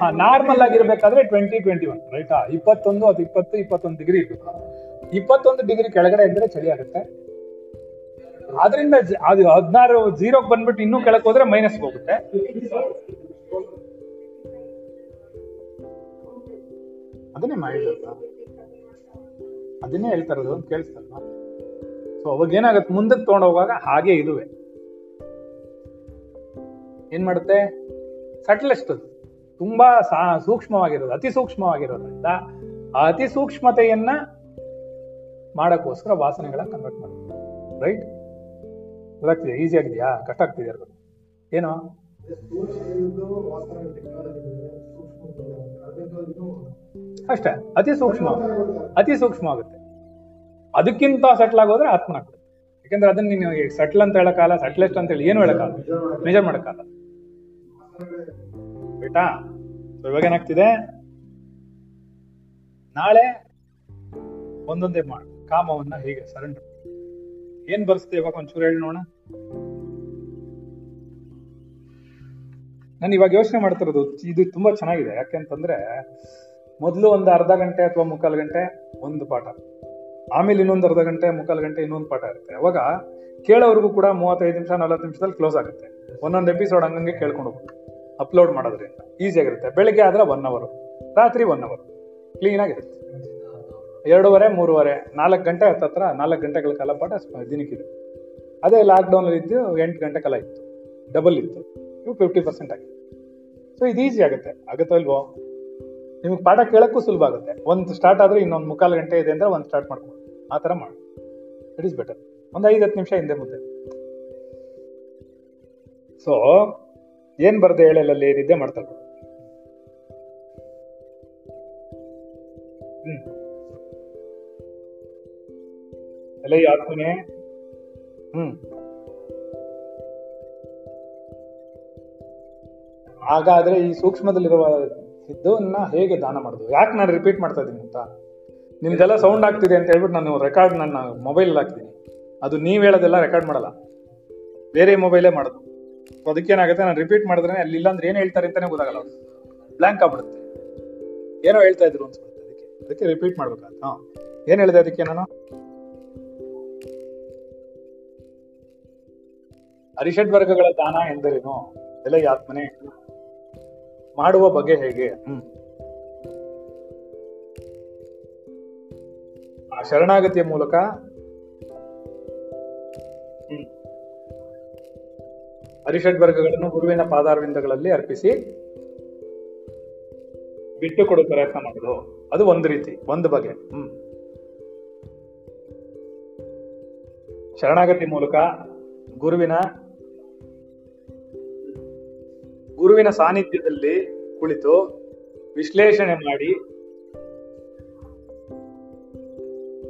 ಹಾ ನಾರ್ಮಲ್ ಆಗಿರ್ಬೇಕಾದ್ರೆ ಟ್ವೆಂಟಿ ಟ್ವೆಂಟಿ ಒನ್ ರೈಟಾ ಇಪ್ಪತ್ತೊಂದು ಅದು ಇಪ್ಪತ್ತು, ಇಪ್ಪತ್ತೊಂದು ಡಿಗ್ರಿ ಇರ್ಬೇಕು. ಇಪ್ಪತ್ತೊಂದು ಡಿಗ್ರಿ ಕೆಳಗಡೆ ಇದ್ರೆ ಚಳಿ ಆಗುತ್ತೆ. ಆದ್ರಿಂದ ಜ- ಅದು ಹದಿನಾರು ಜೀರೋಗ್ ಬಂದ್ಬಿಟ್ಟು ಇನ್ನೂ ಕೆಳಕ್ ಹೋದ್ರೆ ಮೈನಸ್ ಹೋಗುತ್ತೆ. ಅದನ್ನೇ ಮಾಡಿದ ಅದನ್ನೇ ಹೇಳ್ತಾ ಇರೋದು ಕೇಳಿಸ್ತಲ್ವಾ ಸೊ ಅವಾಗ ಏನಾಗುತ್ತೆ? ಮುಂದಕ್ಕೆ ತಗೊಂಡು ಹೋಗುವಾಗ ಹಾಗೆ ಇದುವೆ. ಏನ್ ಮಾಡುತ್ತೆ? ಸಟ್ಲೆಸ್ಟ್ ತುಂಬಾ ಸಾ- ಸೂಕ್ಷ್ಮವಾಗಿರೋದು, ಅತಿ ಸೂಕ್ಷ್ಮವಾಗಿರೋದ್ರಿಂದ ಅತಿ ಸೂಕ್ಷ್ಮತೆಯನ್ನ ಮಾಡಕ್ಕೋಸ್ಕರ ವಾಸನೆಗಳ ಕನ್ವರ್ಟ್ ಮಾಡ್ತಾರೆ ರೈಟ್ ಗೊತ್ತಾಗ್ತಿದೆ ಈಸಿ ಆಗಿದೆಯಾ? ಕಷ್ಟ ಆಗ್ತಿದೆ ಅದು ಏನು? ಅಷ್ಟೇ, ಅತಿ ಸೂಕ್ಷ್ಮ ಅತಿ ಸೂಕ್ಷ್ಮ ಆಗುತ್ತೆ. ಅದಕ್ಕಿಂತ ಸೆಟ್ಲ್ ಆಗೋದ್ರೆ ಆತ್ಮನಾಗ್ತದೆ ಯಾಕಂದ್ರೆ ಅದನ್ನ ನೀನು ಸೆಟ್ಲ್ ಅಂತ ಹೇಳಕ್ಕಾಗಲ್ಲ ಸೆಟ್ಲೆಸ್ಟ್ ಅಂತ ಹೇಳಿ ಏನು ಹೇಳಕ್ಕಾಗಲ್ಲ ಮೇಜರ್ ಮಾಡಕ್ಕಾಗಲ್ಲ ಬೇಟಾ ಇವಾಗ ಏನಾಗ್ತಿದೆ? ನಾಳೆ ಒಂದೊಂದೇ ಮಾಡ, ಕಾಮವನ್ನ ಹೀಗೆ ಸರೆಂಡರ್ ಏನ್ ಬರ್ಸ್ತೆ ಇವಾಗ ಒಂಚೂರು ಹೇಳಿ ನೋಡೋಣ. ನಾನು ಇವಾಗ ಯೋಚನೆ ಮಾಡ್ತಿರೋದು ಇದು ತುಂಬಾ ಚೆನ್ನಾಗಿದೆ. ಯಾಕೆಂತಂದ್ರೆ ಮೊದಲು ಒಂದು ಅರ್ಧ ಗಂಟೆ ಅಥವಾ ಮುಕ್ಕಾಲು ಗಂಟೆ ಒಂದು ಪಾಠ. ಆಮೇಲೆ ಇನ್ನೊಂದು ಅರ್ಧ ಗಂಟೆ, ಮುಕ್ಕಾಲು ಗಂಟೆ ಇನ್ನೊಂದು ಪಾಠ ಇರುತ್ತೆ. ಅವಾಗ ಕೇಳೋರ್ಗೂ ಕೂಡ ಮೂವತ್ತೈದು ನಿಮಿಷ ನಲವತ್ತು ನಿಮಿಷದಲ್ಲಿ ಕ್ಲೋಸ್ ಆಗುತ್ತೆ. ಒಂದೊಂದು ಎಪಿಸೋಡ್ ಹಂಗಂಗೆ ಕೇಳ್ಕೊಂಡು ಅಪ್ಲೋಡ್ ಮಾಡೋದ್ರಿಂದ. ಈಸಿ ಆಗಿರುತ್ತೆ. ಬೆಳಿಗ್ಗೆ ಆದ್ರೆ ಒನ್ ಅವರು ರಾತ್ರಿ ಒನ್ ಅವರು ಕ್ಲೀನ್ ಆಗಿರುತ್ತೆ. ಎರಡೂವರೆ, ಮೂರುವರೆ, ನಾಲ್ಕು ಗಂಟೆ ಹತ್ತತ್ರ ನಾಲ್ಕು ಗಂಟೆಗಳ ಕಾಲ ಪಾಠ ದಿನಕ್ಕಿದೆ ಅದೇ ಲಾಕ್ಡೌನ್ ಇದ್ದು ಎಂಟು ಗಂಟೆ ಕಾಲ ಇತ್ತು. ಡಬಲ್ ಇತ್ತು. ಇವು ಫಿಫ್ಟಿ ಪರ್ಸೆಂಟ್ ಆಗಿತ್ತು ಸೊ ಇದು ಈಸಿ ಆಗುತ್ತೆ. ಆಗುತ್ತೋ ಇಲ್ವೋ? ನಿಮ್ಗೆ ಪಾಠ ಕೇಳೋಕ್ಕೂ ಸುಲಭ ಆಗುತ್ತೆ. ಒಂದು ಸ್ಟಾರ್ಟ್ ಆದ್ರೆ ಇನ್ನೊಂದು ಮುಕ್ಕಾಲು ಗಂಟೆ ಇದೆ ಅಂದ್ರೆ ಒಂದು ಸ್ಟಾರ್ಟ್ ಮಾಡ್ಕೊಂಡು ಆ ಥರ ಮಾಡಿ. ಇಟ್ ಈಸ್ ಬೆಟರ್ ಒಂದು ಐದು ಹತ್ತು ನಿಮಿಷ ಹಿಂದೆ ಮುಂದೆ ಸೊ ಏನ್ ಬರ್ದೆ ಹೇಳಲ್ಲಿ ಏನಿದ್ದೆ ಮಾಡ್ತಾರೆ ಇರ್ಬೇಕು. ಎಲ್ಲ ಆತ್ಮನೆ ಹ್ಮ್. ಹಾಗಾದ್ರೆ ಈ ಸೂಕ್ಷ್ಮದಲ್ಲಿರುವ ಇದನ್ನ ಹೇಗೆ ದಾನ ಮಾಡುದು? ಯಾಕೆ ನಾನು ರಿಪೀಟ್ ಮಾಡ್ತಾ ಇದ್ದೀನಿ ಅಂತ ನಿಮ್ದೆಲ್ಲ ಸೌಂಡ್ ಆಗ್ತಿದೆ ಅಂತ ಹೇಳ್ಬಿಟ್ಟು ನಾನು ರೆಕಾರ್ಡ್ ನನ್ನ ಮೊಬೈಲ್ ಹಾಕ್ತೀನಿ. ಅದು ನೀವ್ ಹೇಳೋದೆಲ್ಲ ರೆಕಾರ್ಡ್ ಮಾಡಲ್ಲ. ಬೇರೆ ಮೊಬೈಲೇ ಮಾಡೋದು. ಅದಕ್ಕೆ ಅದಕ್ಕೇನಾಗುತ್ತೆ? ನಾನು ರಿಪೀಟ್ ಮಾಡಿದ್ರೆ ಅಲ್ಲಿ ಇಲ್ಲಾಂದ್ರೆ ಏನ್ ಹೇಳ್ತಾರೆ ಅಂತಾನೆ ಗೊತ್ತಾಗಲ್ಲ ಬ್ಲಾಂಕ್ ಆಗ್ಬಿಡುತ್ತೆ. ಏನೋ ಹೇಳ್ತಾ ಇದ್ರು ಅನ್ಸ್ಬಿಡುತ್ತೆ ಅದಕ್ಕೆ. ಅದಕ್ಕೆ ರಿಪೀಟ್ ಮಾಡಬೇಕಾ ಹಾಂ. ಏನು ಹೇಳಿದೆ ಅದಕ್ಕೆ ನಾನು? ಅರಿಷಡ್ ವರ್ಗಗಳ ದಾನ ಎಂದರೇನು? ಎಲೆ ಆತ್ಮನೆ. ಮಾಡುವ ಬಗ್ಗೆ ಹೇಗೆ? ಹ್ಮ್. ಆ ಶರಣಾಗತಿಯ ಮೂಲಕ ಅರಿಷಡ್ವರ್ಗಗಳನ್ನು ಅರಿಷಡ್ ವರ್ಗಗಳನ್ನು ಗುರುವಿನ ಪಾದಾರವಿಂದಗಳಲ್ಲಿ ಅರ್ಪಿಸಿ ಬಿಟ್ಟು ಕೊಡೋ ಪ್ರಯತ್ನ ಮಾಡೋದು? ಅದು ಒಂದು ರೀತಿ ಒಂದು ಬಗೆ. ಹ್ಮ್. ಶರಣಾಗತಿ ಮೂಲಕ ಗುರುವಿನ ಗುರುವಿನ ಸಾನ್ನಿಧ್ಯದಲ್ಲಿ ಕುಳಿತು ವಿಶ್ಲೇಷಣೆ ಮಾಡಿ.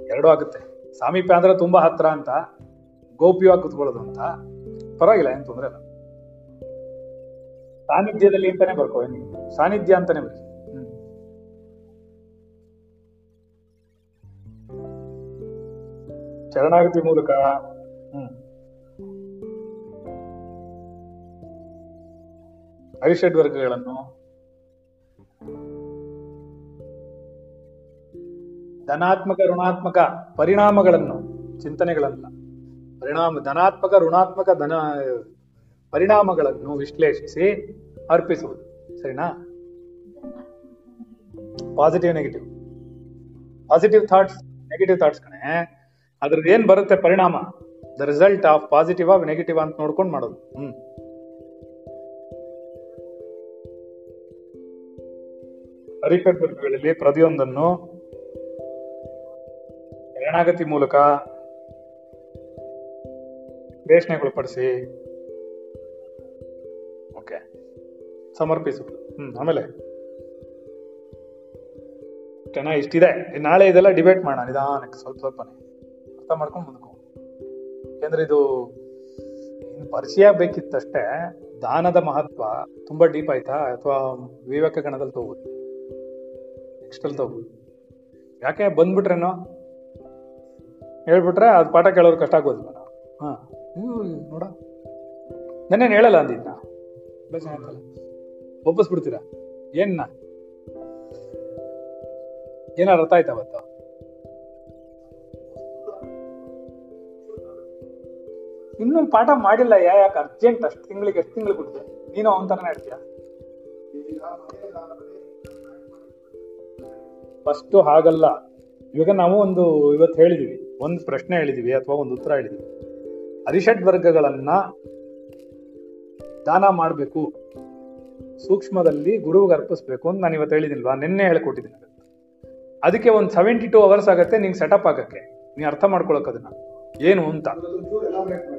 ಎರಡೂ ಆಗುತ್ತೆ. ಸಾಮೀಪ್ಯ ಅಂದ್ರೆ ತುಂಬಾ ಹತ್ರ ಅಂತ, ಗೋಪ್ಯವಾಗಿ ಕುತ್ಕೊಳ್ಳೋದು ಅಂತ. ಪರವಾಗಿಲ್ಲ, ಏನು ತೊಂದರೆ ಇಲ್ಲ. ಸಾನ್ನಿಧ್ಯದಲ್ಲಿ ಅಂತಾನೆ ಬರ್ಕೋ ನೀವು ಸಾನ್ನಿಧ್ಯ ಅಂತಾನೆ ಬರಿ. ಶರಣಾಗತಿ ಮೂಲಕ, ಹ್ಮ್. ಅರಿಷಡ್ ವರ್ಗಗಳನ್ನು ಧನಾತ್ಮಕ, ಋಣಾತ್ಮಕ ಪರಿಣಾಮಗಳನ್ನು, ಚಿಂತನೆಗಳಲ್ಲ. ಪರಿಣಾಮ, ಧನಾತ್ಮಕ, ಋಣಾತ್ಮಕ, ಧನ, ಪರಿಣಾಮಗಳನ್ನು ವಿಶ್ಲೇಷಿಸಿ ಅರ್ಪಿಸುವುದು. ಸರಿನಾ? Positive negative positive thoughts negative thoughts ಕಣೆ. ಅದ್ರದ್ದು ಏನ್ ಬರುತ್ತೆ? ಪರಿಣಾಮ. The result of positive of negative ಅಂತ ನೋಡ್ಕೊಂಡು ಮಾಡೋದು. ಹ್ಮ್. ಅರಿಷಡ್ ವರ್ಗಗಳಲ್ಲಿ ಪ್ರತಿಯೊಂದನ್ನು ಶರಣಾಗತಿ ಮೂಲಕ ವಿಶ್ಲೇಷಣೆಗೊಳಪಡಿಸಿ ಓಕೆ. ಸಮರ್ಪಿಸು. ಹ್ಮ್, ಆಮೇಲೆ. ಚೆನ್ನಾಗಿ ಇಷ್ಟಿದೆ. ನಾಳೆ ಇದೆಲ್ಲ ಡಿಬೇಟ್ ಮಾಡೋಣ, ನಿಧಾನಕ್ಕೆ ಸ್ವಲ್ಪ ಸ್ವಲ್ಪನೇ. ಅರ್ಥ ಮಾಡ್ಕೊಂಡು ಮುಂದ್ಕೊ ಯಾಕಂದ್ರೆ ಇದು ಪರಿಚಯ ಬೇಕಿತ್ತಷ್ಟೇ, ದಾನದ ಮಹತ್ವ ತುಂಬಾ ಡೀಪ್ ಆಯ್ತಾ? ಅಥವಾ ವಿವೇಕ ಗಣದಲ್ಲಿ ತಗೋಬೋದು ನೆಕ್ಸ್ಟ್ ತಗೋ. ಯಾಕೆ ಬಂದ್ಬಿಟ್ರೇನೋ? ಹೇಳ್ಬಿಟ್ರೆ ಅದು ಪಾಠ ಕೇಳೋರು ಕಷ್ಟ ಆಗೋದು. ಹಾ. ನೋಡ. ನನ್ನೇನು ಹೇಳಲ್ಲ ಅಂದಿದ್ನ? ವಾಪಸ್ ಬಿಡ್ತೀರಾ ಏನ್ನ ಏನಾರು ಅರ್ಥ ಆಯ್ತಾ ಅವತ್ತು? ಇನ್ನೂ ಪಾಠ ಮಾಡಿಲ್ಲ ಯಾ ಯಾಕೆ ಅರ್ಜೆಂಟ್ ಅಷ್ಟು ತಿಂಗಳಿಗೆ ಎಷ್ಟು ತಿಂಗಳು ಬಿಟ್ಟಿದೆ ನೀನು ಅವನ ತರನೇ ಹೇಳ್ತೀಯ? ಫಸ್ಟ್ ಹಾಗಲ್ಲ. ಇವಾಗ ನಾವು ಒಂದು ಇವತ್ತು ಹೇಳಿದೀವಿ, ಒಂದು ಪ್ರಶ್ನೆ ಹೇಳಿದೀವಿ ಅಥವಾ ಒಂದು ಉತ್ತರ ಹೇಳಿದೀವಿ. ಅರಿಷಡ್ ವರ್ಗಗಳನ್ನ ದಾನ ಮಾಡಬೇಕು, ಸೂಕ್ಷ್ಮದಲ್ಲಿ ಗುರುವಿಗೆ ಅರ್ಪಿಸ್ಬೇಕು ಅಂತ ನಾನು ಇವತ್ತು ಹೇಳಿದಿಲ್ವಾ ನಿನ್ನೆ ಹೇಳ್ಕೊಟ್ಟಿದ್ದೀನಿ. ಅದಕ್ಕೆ ಒಂದು ಸೆವೆಂಟಿ ಟೂ ಅವರ್ಸ್ ಆಗುತ್ತೆ, ನಿಂಗೆ ಸೆಟಪ್ ಆಗಕ್ಕೆ. ನೀ ಅರ್ಥ ಮಾಡ್ಕೊಳಕ್ ಅದನ್ನ. ಏನು ಅಂತ.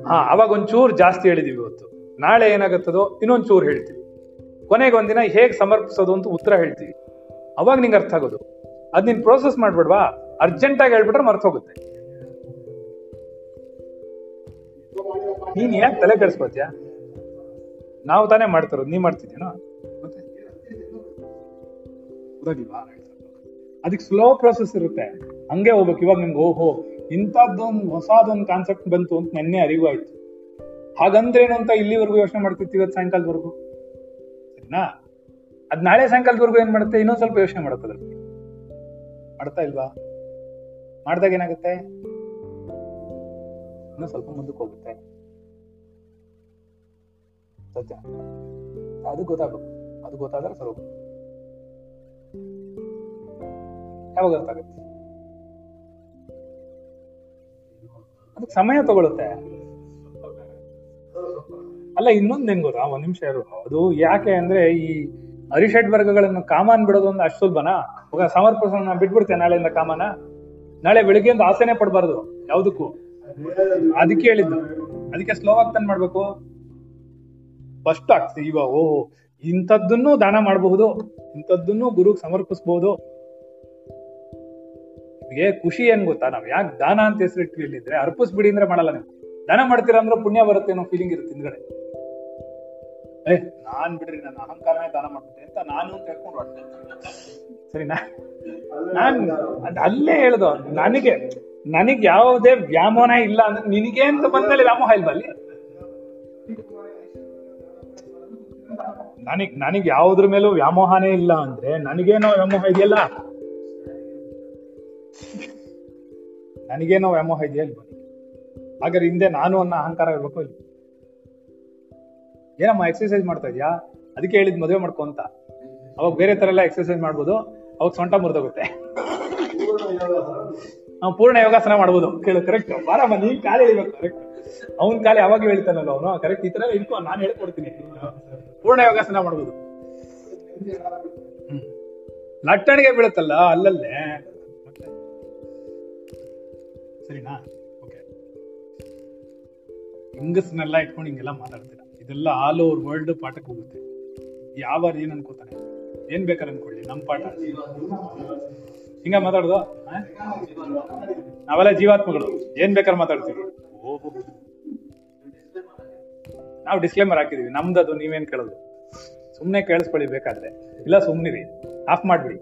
ಹಾ, ಅವಾಗ ಒಂಚೂರು ಜಾಸ್ತಿ ಹೇಳಿದೀವಿ ಇವತ್ತು. ನಾಳೆ ಏನಾಗುತ್ತದೋ ಇನ್ನೊಂದು ಚೂರು ಹೇಳ್ತೀವಿ. ಕೊನೆಗೆ ಒಂದಿನ ಹೇಗೆ ಸಮರ್ಪಿಸೋದು ಅಂತ ಉತ್ತರ ಹೇಳ್ತೀವಿ. ಅವಾಗ ನಿಂಗೆ ಅರ್ಥ ಆಗೋದು. ಅದ್ ನೀನ್ ಪ್ರೋಸೆಸ್ ಮಾಡ್ಬಿಡ್ವಾ. ಅರ್ಜೆಂಟ್ ಆಗಿ ಹೇಳ್ಬಿಟ್ರೆ ಮರ್ತ ಹೋಗುತ್ತೆ. ನೀನ್ ಯಾಕೆ ತಲೆ ಕೆಡಿಸ್ಕೋತ್ಯಾ ನಾವು ತಾನೇ ಮಾಡ್ತಿರೋದು ನೀ ಮಾಡ್ತಿದ್ದೀನೋ? ಅದಕ್ಕೆ ಸ್ಲೋ ಪ್ರೋಸೆಸ್ ಇರುತ್ತೆ. ಹಂಗೆ ಹೋಗ್ಬೇಕು. ಇವಾಗ ನಿಮ್ಗೆ ಓಹೋ, ಇಂಥದ್ದೊಂದು ಹೊಸದೊಂದು ಕಾನ್ಸೆಪ್ಟ್ ಬಂತು ಅಂತ ನೆನ್ನೆ ಅರಿವು ಆಯ್ತು. ಹಾಗಂದ್ರೇನು ಅಂತ ಇಲ್ಲಿವರೆಗೂ ಯೋಚನೆ ಮಾಡ್ತಿತ್ತು ಇವತ್ತು ಸಾಯಂಕಾಲದವರೆಗೂ? ಸರಿನಾ? ಅದ್ ನಾಳೆ ಸಾಯಂಕಾಲದವರೆಗೂ ಏನ್ ಮಾಡುತ್ತೆ? ಇನ್ನೊಂದ್ ಸ್ವಲ್ಪ ಯೋಚನೆ ಮಾಡುತ್ತೆ ಅದ್ರ. ಮಾಡ್ತಾ ಇಲ್ವಾ? ಮಾಡ್ದಾಗ ಏನಾಗುತ್ತೆ? ಇನ್ನೂ ಸ್ವಲ್ಪ ಮುಂದಕ್ಕೆ ಹೋಗುತ್ತೆ. ಸತ್ಯ. ಅದು ಗೊತ್ತಾಗಬೇಕು ಅದು ಗೊತ್ತಾದ್ರೆ ಸ್ವಲ್ಪ ಯಾವಾಗ ಗೊತ್ತಾಗುತ್ತೆ ಅದಕ್ಕೆ ಸಮಯ ತಗೊಳುತ್ತೆ. ಅಲ್ಲ, ಇನ್ನೊಂದ್ ಹೆಂಗ್ ಗೊತ್ತಾ? ಒಂದ್ ನಿಮಿಷ ಇರೋದು ಅದು ಯಾಕೆ ಅಂದ್ರೆ ಈ ಅರಿಷಡ್ ವರ್ಗಗಳನ್ನು ಕಾಮನ್ ಬಿಡೋದು ಒಂದು ಅಷ್ಟು ಸುಲಭನಾ? ಇವಾಗ ಸಮರ್ಪಣ ಬಿಟ್ಬಿಡ್ತೇನೆ ನಾಳೆಯಿಂದ ಕಾಮನ. ನಾಳೆ ಬೆಳಿಗ್ಗೆ ಒಂದು ಆಸೆನೆ ಪಡಬಾರ್ದು, ಯಾವ್ದಕ್ಕೂ. ಅದಕ್ಕೆ ಹೇಳಿದ್ದು. ಅದಕ್ಕೆ ಸ್ಲೋ ಆಗಿ ತಂದ್ ಮಾಡ್ಬೇಕು. ಫಸ್ಟ್ ಆಗ್ತದೆ ಇವಾಗ ಓ, ಇಂಥದ್ದನ್ನು ದಾನ ಮಾಡಬಹುದು, ಇಂಥದ್ದನ್ನು ಗುರುಗ್ ಸಮರ್ಪಿಸಬಹುದು. ನಿಮಗೆ ಖುಷಿ ಏನ್ ಗೊತ್ತಾ? ನಾವ್ ಯಾಕೆ ದಾನ ಅಂತ ಹೆಸರಿಟ್ವಿ ಇಲ್ಲಿದ್ರೆ, ಅರ್ಪಿಸ್ಬಿಡಿ ಅಂದ್ರೆ ಮಾಡಲ್ಲ ನೀವು. ದಾನ ಮಾಡ್ತೀರಾ ಅಂದ್ರೆ ಪುಣ್ಯ ಬರುತ್ತೆ ಅನ್ನೋ ಫೀಲಿಂಗ್ ಇರುತ್ತೆ ಹಿಂದ್ಗಡೆ. ಏ, ನಾನ್ ಬಿಡ್ರಿ, ನನ್ನ ಅಹಂಕಾರನೇ ದಾನ ಮಾಡ್ಬಿಟ್ಟೆ ಅಂತ ನಾನು ಕೇಳ್ಕೊಂಡು ಸರಿನಾ? ನಾನ್ ಅಲ್ಲೇ ಹೇಳ್ದು, ನನಗೆ ನನಗೆ ಯಾವುದೇ ವ್ಯಾಮೋಹ ಇಲ್ಲ ಅಂದ್ರೆ ನಿನಗೆ ಅಂತ ಬಂದ್ಮೇಲೆ ವ್ಯಾಮೋಹ ಇಲ್ವಾ ಅಲ್ಲಿ? ನನಗ್ ನನಗ್ ಯಾವುದ್ರ ಮೇಲೂ ವ್ಯಾಮೋಹನೇ ಇಲ್ಲ ಅಂದ್ರೆ ನನಗೇನೋ ವ್ಯಾಮೋಹ ಇದೆಯಲ್ಲ? ನನಗೇನೋ ವ್ಯಾಮೋಹ ಇದೆಯಾ ಇಲ್ವಾ? ಹಾಗಾದ್ರೆ ಹಿಂದೆ ನಾನು ಅನ್ನೋ ಅಹಂಕಾರ ಇರ್ಬೇಕು ಇಲ್ಲಿ? ಏನಮ್ಮ ಎಕ್ಸರ್ಸೈಸ್ ಮಾಡ್ತಾ ಇದೀಯಾ? ಅದಕ್ಕೆ ಹೇಳಿದ್ ಮದುವೆ ಮಾಡ್ಕೊ ಅಂತ. ಅವಾಗ ಬೇರೆ ತರ ಎಲ್ಲ ಎಕ್ಸರ್ಸೈಸ್ ಮಾಡ್ಬೋದು. ಅವಾಗ ಸೊಂಟ ಮುರಿದೋಗುತ್ತೆ. ನಾವು ಪೂರ್ಣ ಯೋಗಾಸನ ಮಾಡ್ಬೋದು. ಕೇಳು ಕರೆಕ್ಟ್ ಬಾರಮ್ಮ, ನೀನ್ ಕಾಲು ಎಳಿಬೇಕು ಕರೆಕ್ಟ್ ಅವ್ನ ಕಾಲು ಯಾವಾಗ್ಲೂ ಹೇಳ್ತಾನಲ್ಲ ಅವನು? ಕರೆಕ್ಟ್ ಈ ತರ ಇಟ್ಕೊ ನಾನು ಹೇಳ್ಕೊಡ್ತೀನಿ. ಪೂರ್ಣ ಯೋಗಾಸನ ಮಾಡ್ಬೋದು. ಲಟ್ಟಣಿಗೆ ಬೀಳುತ್ತಲ್ಲ, ಅಲ್ಲಲ್ಲೇ? ಸರಿನಾ? ಓಕೆ ಹೆಂಗಸ್ನೆಲ್ಲ ಇಟ್ಕೊಂಡು ಹಿಂಗೆಲ್ಲ ಮಾತಾಡ್ತೀರಾ? ಇದೆಲ್ಲ ಆಲ್ ಓವರ್ ವರ್ಲ್ಡ್ ಪಾಠಕ್ಕೆ ಹೋಗುತ್ತೆ. ಯಾವ ಏನ್ ಅನ್ಕೋತಾನೆ? ಏನ್ ಬೇಕಾದ್ರೆ ಅನ್ಕೊಳ್ಳಿ, ನಮ್ ಪಾಠ. ಹಿಂಗ ಮಾತಾಡುದು? ನಾವೆಲ್ಲ ಜೀವಾತ್ಮಗಳು. ಏನ್ ಬೇಕಾದ್ರೆ ಮಾತಾಡ್ತೀವಿ. ನಾವು ಡಿಸ್ಕ್ಲೇಮರ್ ಹಾಕಿದೀವಿ. ನಮ್ದದು, ನೀವೇನ್ ಕೇಳೋದು? ಸುಮ್ನೆ ಕೇಳಿಸ್ಕೊಳ್ಳಿ ಬೇಕಾದ್ರೆ. ಇಲ್ಲ, ಸುಮ್ನಿರಿ. ಆಫ್ ಮಾಡ್ಬಿಡಿ.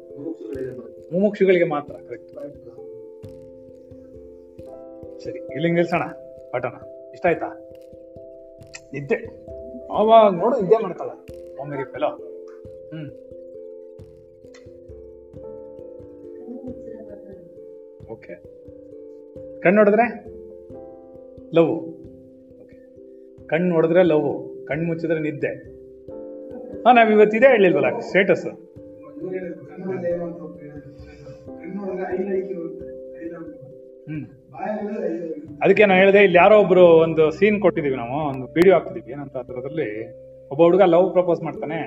ಮುಮುಕ್ಷುಗಳಿಗೆ ಮಾತ್ರ ಕರೆಕ್ಟ್ ಸರಿ ಇಲ್ಲಿಂಗ್ ನಿಲ್ಸೋಣ. ಪಾಠಣ ಇಷ್ಟ ಆಯ್ತಾ? ನಿದ್ದೆ. ಅವಾಗ ನೋಡು, ನಿದ್ದೆ ಮಾಡ್ತಾಳ. ಒಮ್ಮೆಗೆ ಫೆಲೋ ಹ್ಮ್. ಓಕೆ. ಕಣ್ಣು ನೋಡಿದ್ರೆ? ಲವ್. ಕಣ್ಣು ನೋಡಿದ್ರೆ ಲವ್, ಕಣ್ಣು ಮುಚ್ಚಿದ್ರೆ ನಿದ್ದೆ. ಹಾ, ನಾವ್ ಇವತ್ತಿದೆ ಹೇಳಿಲ್ವಲ್ಲ ಸ್ಟೇಟಸ್ ಹ್ಮ್. ಅದಕ್ಕೆ ನಾನು ಹೇಳಿದೆ, ಇಲ್ಲಿ ಯಾರೋ ಒಬ್ರು ಒಂದು ಸೀನ್ ಕೊಟ್ಟಿದೀವಿ ನಾವು, ಒಂದು ವಿಡಿಯೋ ಹಾಕ್ತಿದೀವಿ ಏನಂತ ಅದರಲ್ಲಿ ಒಬ್ಬ ಹುಡುಗ ಲವ್ ಪ್ರಪೋಸ್ ಮಾಡ್ತಾನೆ.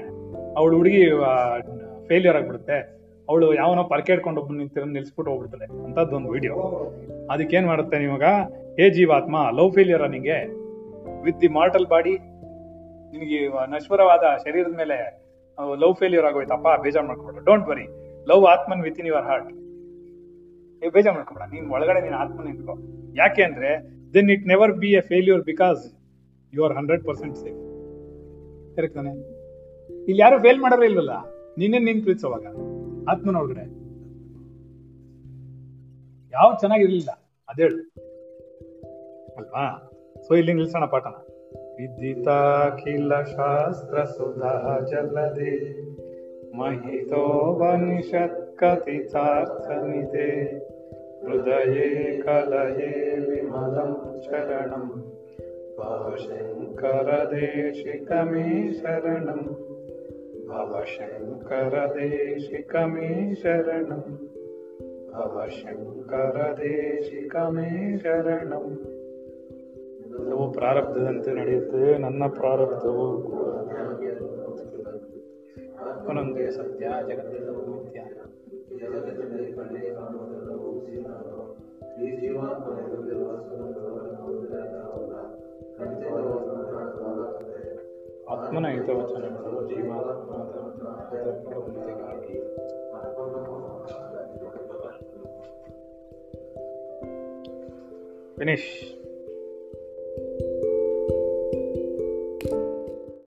ಅವಳು ಹುಡುಗಿ ಫೇಲ್ಯೂರ್ ಆಗ್ಬಿಡುತ್ತೆ. ಅವಳು ಯಾವನೋ ಪರ್ಕೆ ಹಿಡ್ಕೊಂಡು ಒಬ್ಬ ನಿಂತಿರೋ ನಿಲ್ಸ್ಬಿಟ್ಟು ಹೋಗ್ಬಿಡ್ತಾಳೆ ಅಂತದ್ದು ಒಂದು ವಿಡಿಯೋ ಅದಕ್ಕೆ ಏನ್ ಮಾಡುತ್ತೆ ನಿವಾಗ ಹೇ ಜೀವಾತ್ಮ ಲವ್ ಫೇಲ್ಯೂರ ನಿಂಗೆ? ವಿತ್ ದಿ ಮಾರ್ಟಲ್ ಬಾಡಿ ನಿನಗೆ ನಶ್ವರವಾದ ಶರೀರದ ಮೇಲೆ ಲವ್ ಫೇಲ್ಯೂರ್ ಆಗೋಯ್ತಪ್ಪ, ಬೇಜಾರು ಮಾಡ್ಕೊಂಡು ಡೋಂಟ್ ವರಿ ಲವ್ ಆತ್ಮನ್ ವಿತ್ ಇನ್ ಯುವರ್ ಹಾರ್ಟ್ ಏ ಬೇಜಾರ್ ಮಾಡ್ಕೊಬೇಡ ನೀನ್ ಒಳಗಡೆ ನೀನ್ ಆತ್ಮನ ಇಟ್ಕೋ ಯಾಕೆ ಅಂದ್ರೆ then it never be a failure because you are hundred percent safe correct ತಾನೆ ಇಲ್ಲಿ ಯಾರು ಫೇಲ್ ಮಾಡೋರೇ ಇಲ್ವಲ್ಲ ನೀನೇ ನೀನ್ ಪ್ರೀತಿಸೋವಾಗ ಆತ್ಮನ ಒಳಗಡೆ ಯಾವ ಚೆನ್ನಾಗಿರ್ಲಿಲ್ಲ ಅದೇಳು ಅಲ್ವಾ ಸೊ ಇಲ್ಲಿ ನಿಲ್ಸೋಣ ಪಾಠನ ವಿದ್ಯುತಾಖಿಲ ಶಾಸ್ತ್ರ ಸುಧಾ ಜಲದೆ महितोपनिषत् कथितार्थनिधे हृदये कलये विमलं शरणं भवशङ्करदेशिकमे शरणं भवशङ्करदेशिकमे शरणं ಭವಶಂಕರದೇಶಿಕಮೇ ಶರಣಂ ಎಲ್ಲವೂ ಪ್ರಾರಬ್ಧದಂತೆ ನಡೆಯುತ್ತದೆ ನನ್ನ ಪ್ರಾರಬ್ಧವು ಒಂದೊಂದೇ ಸತ್ಯ ಜಗತ್ತೆಲ್ಲವೂ ಮಿಥ್ಯ ಆತ್ಮನ ಹಿತವಚನಗಳು ಜೀವಾತ್ಮದ ಉನ್ನತಿಗಾಗಿ ಫಿನಿಶ್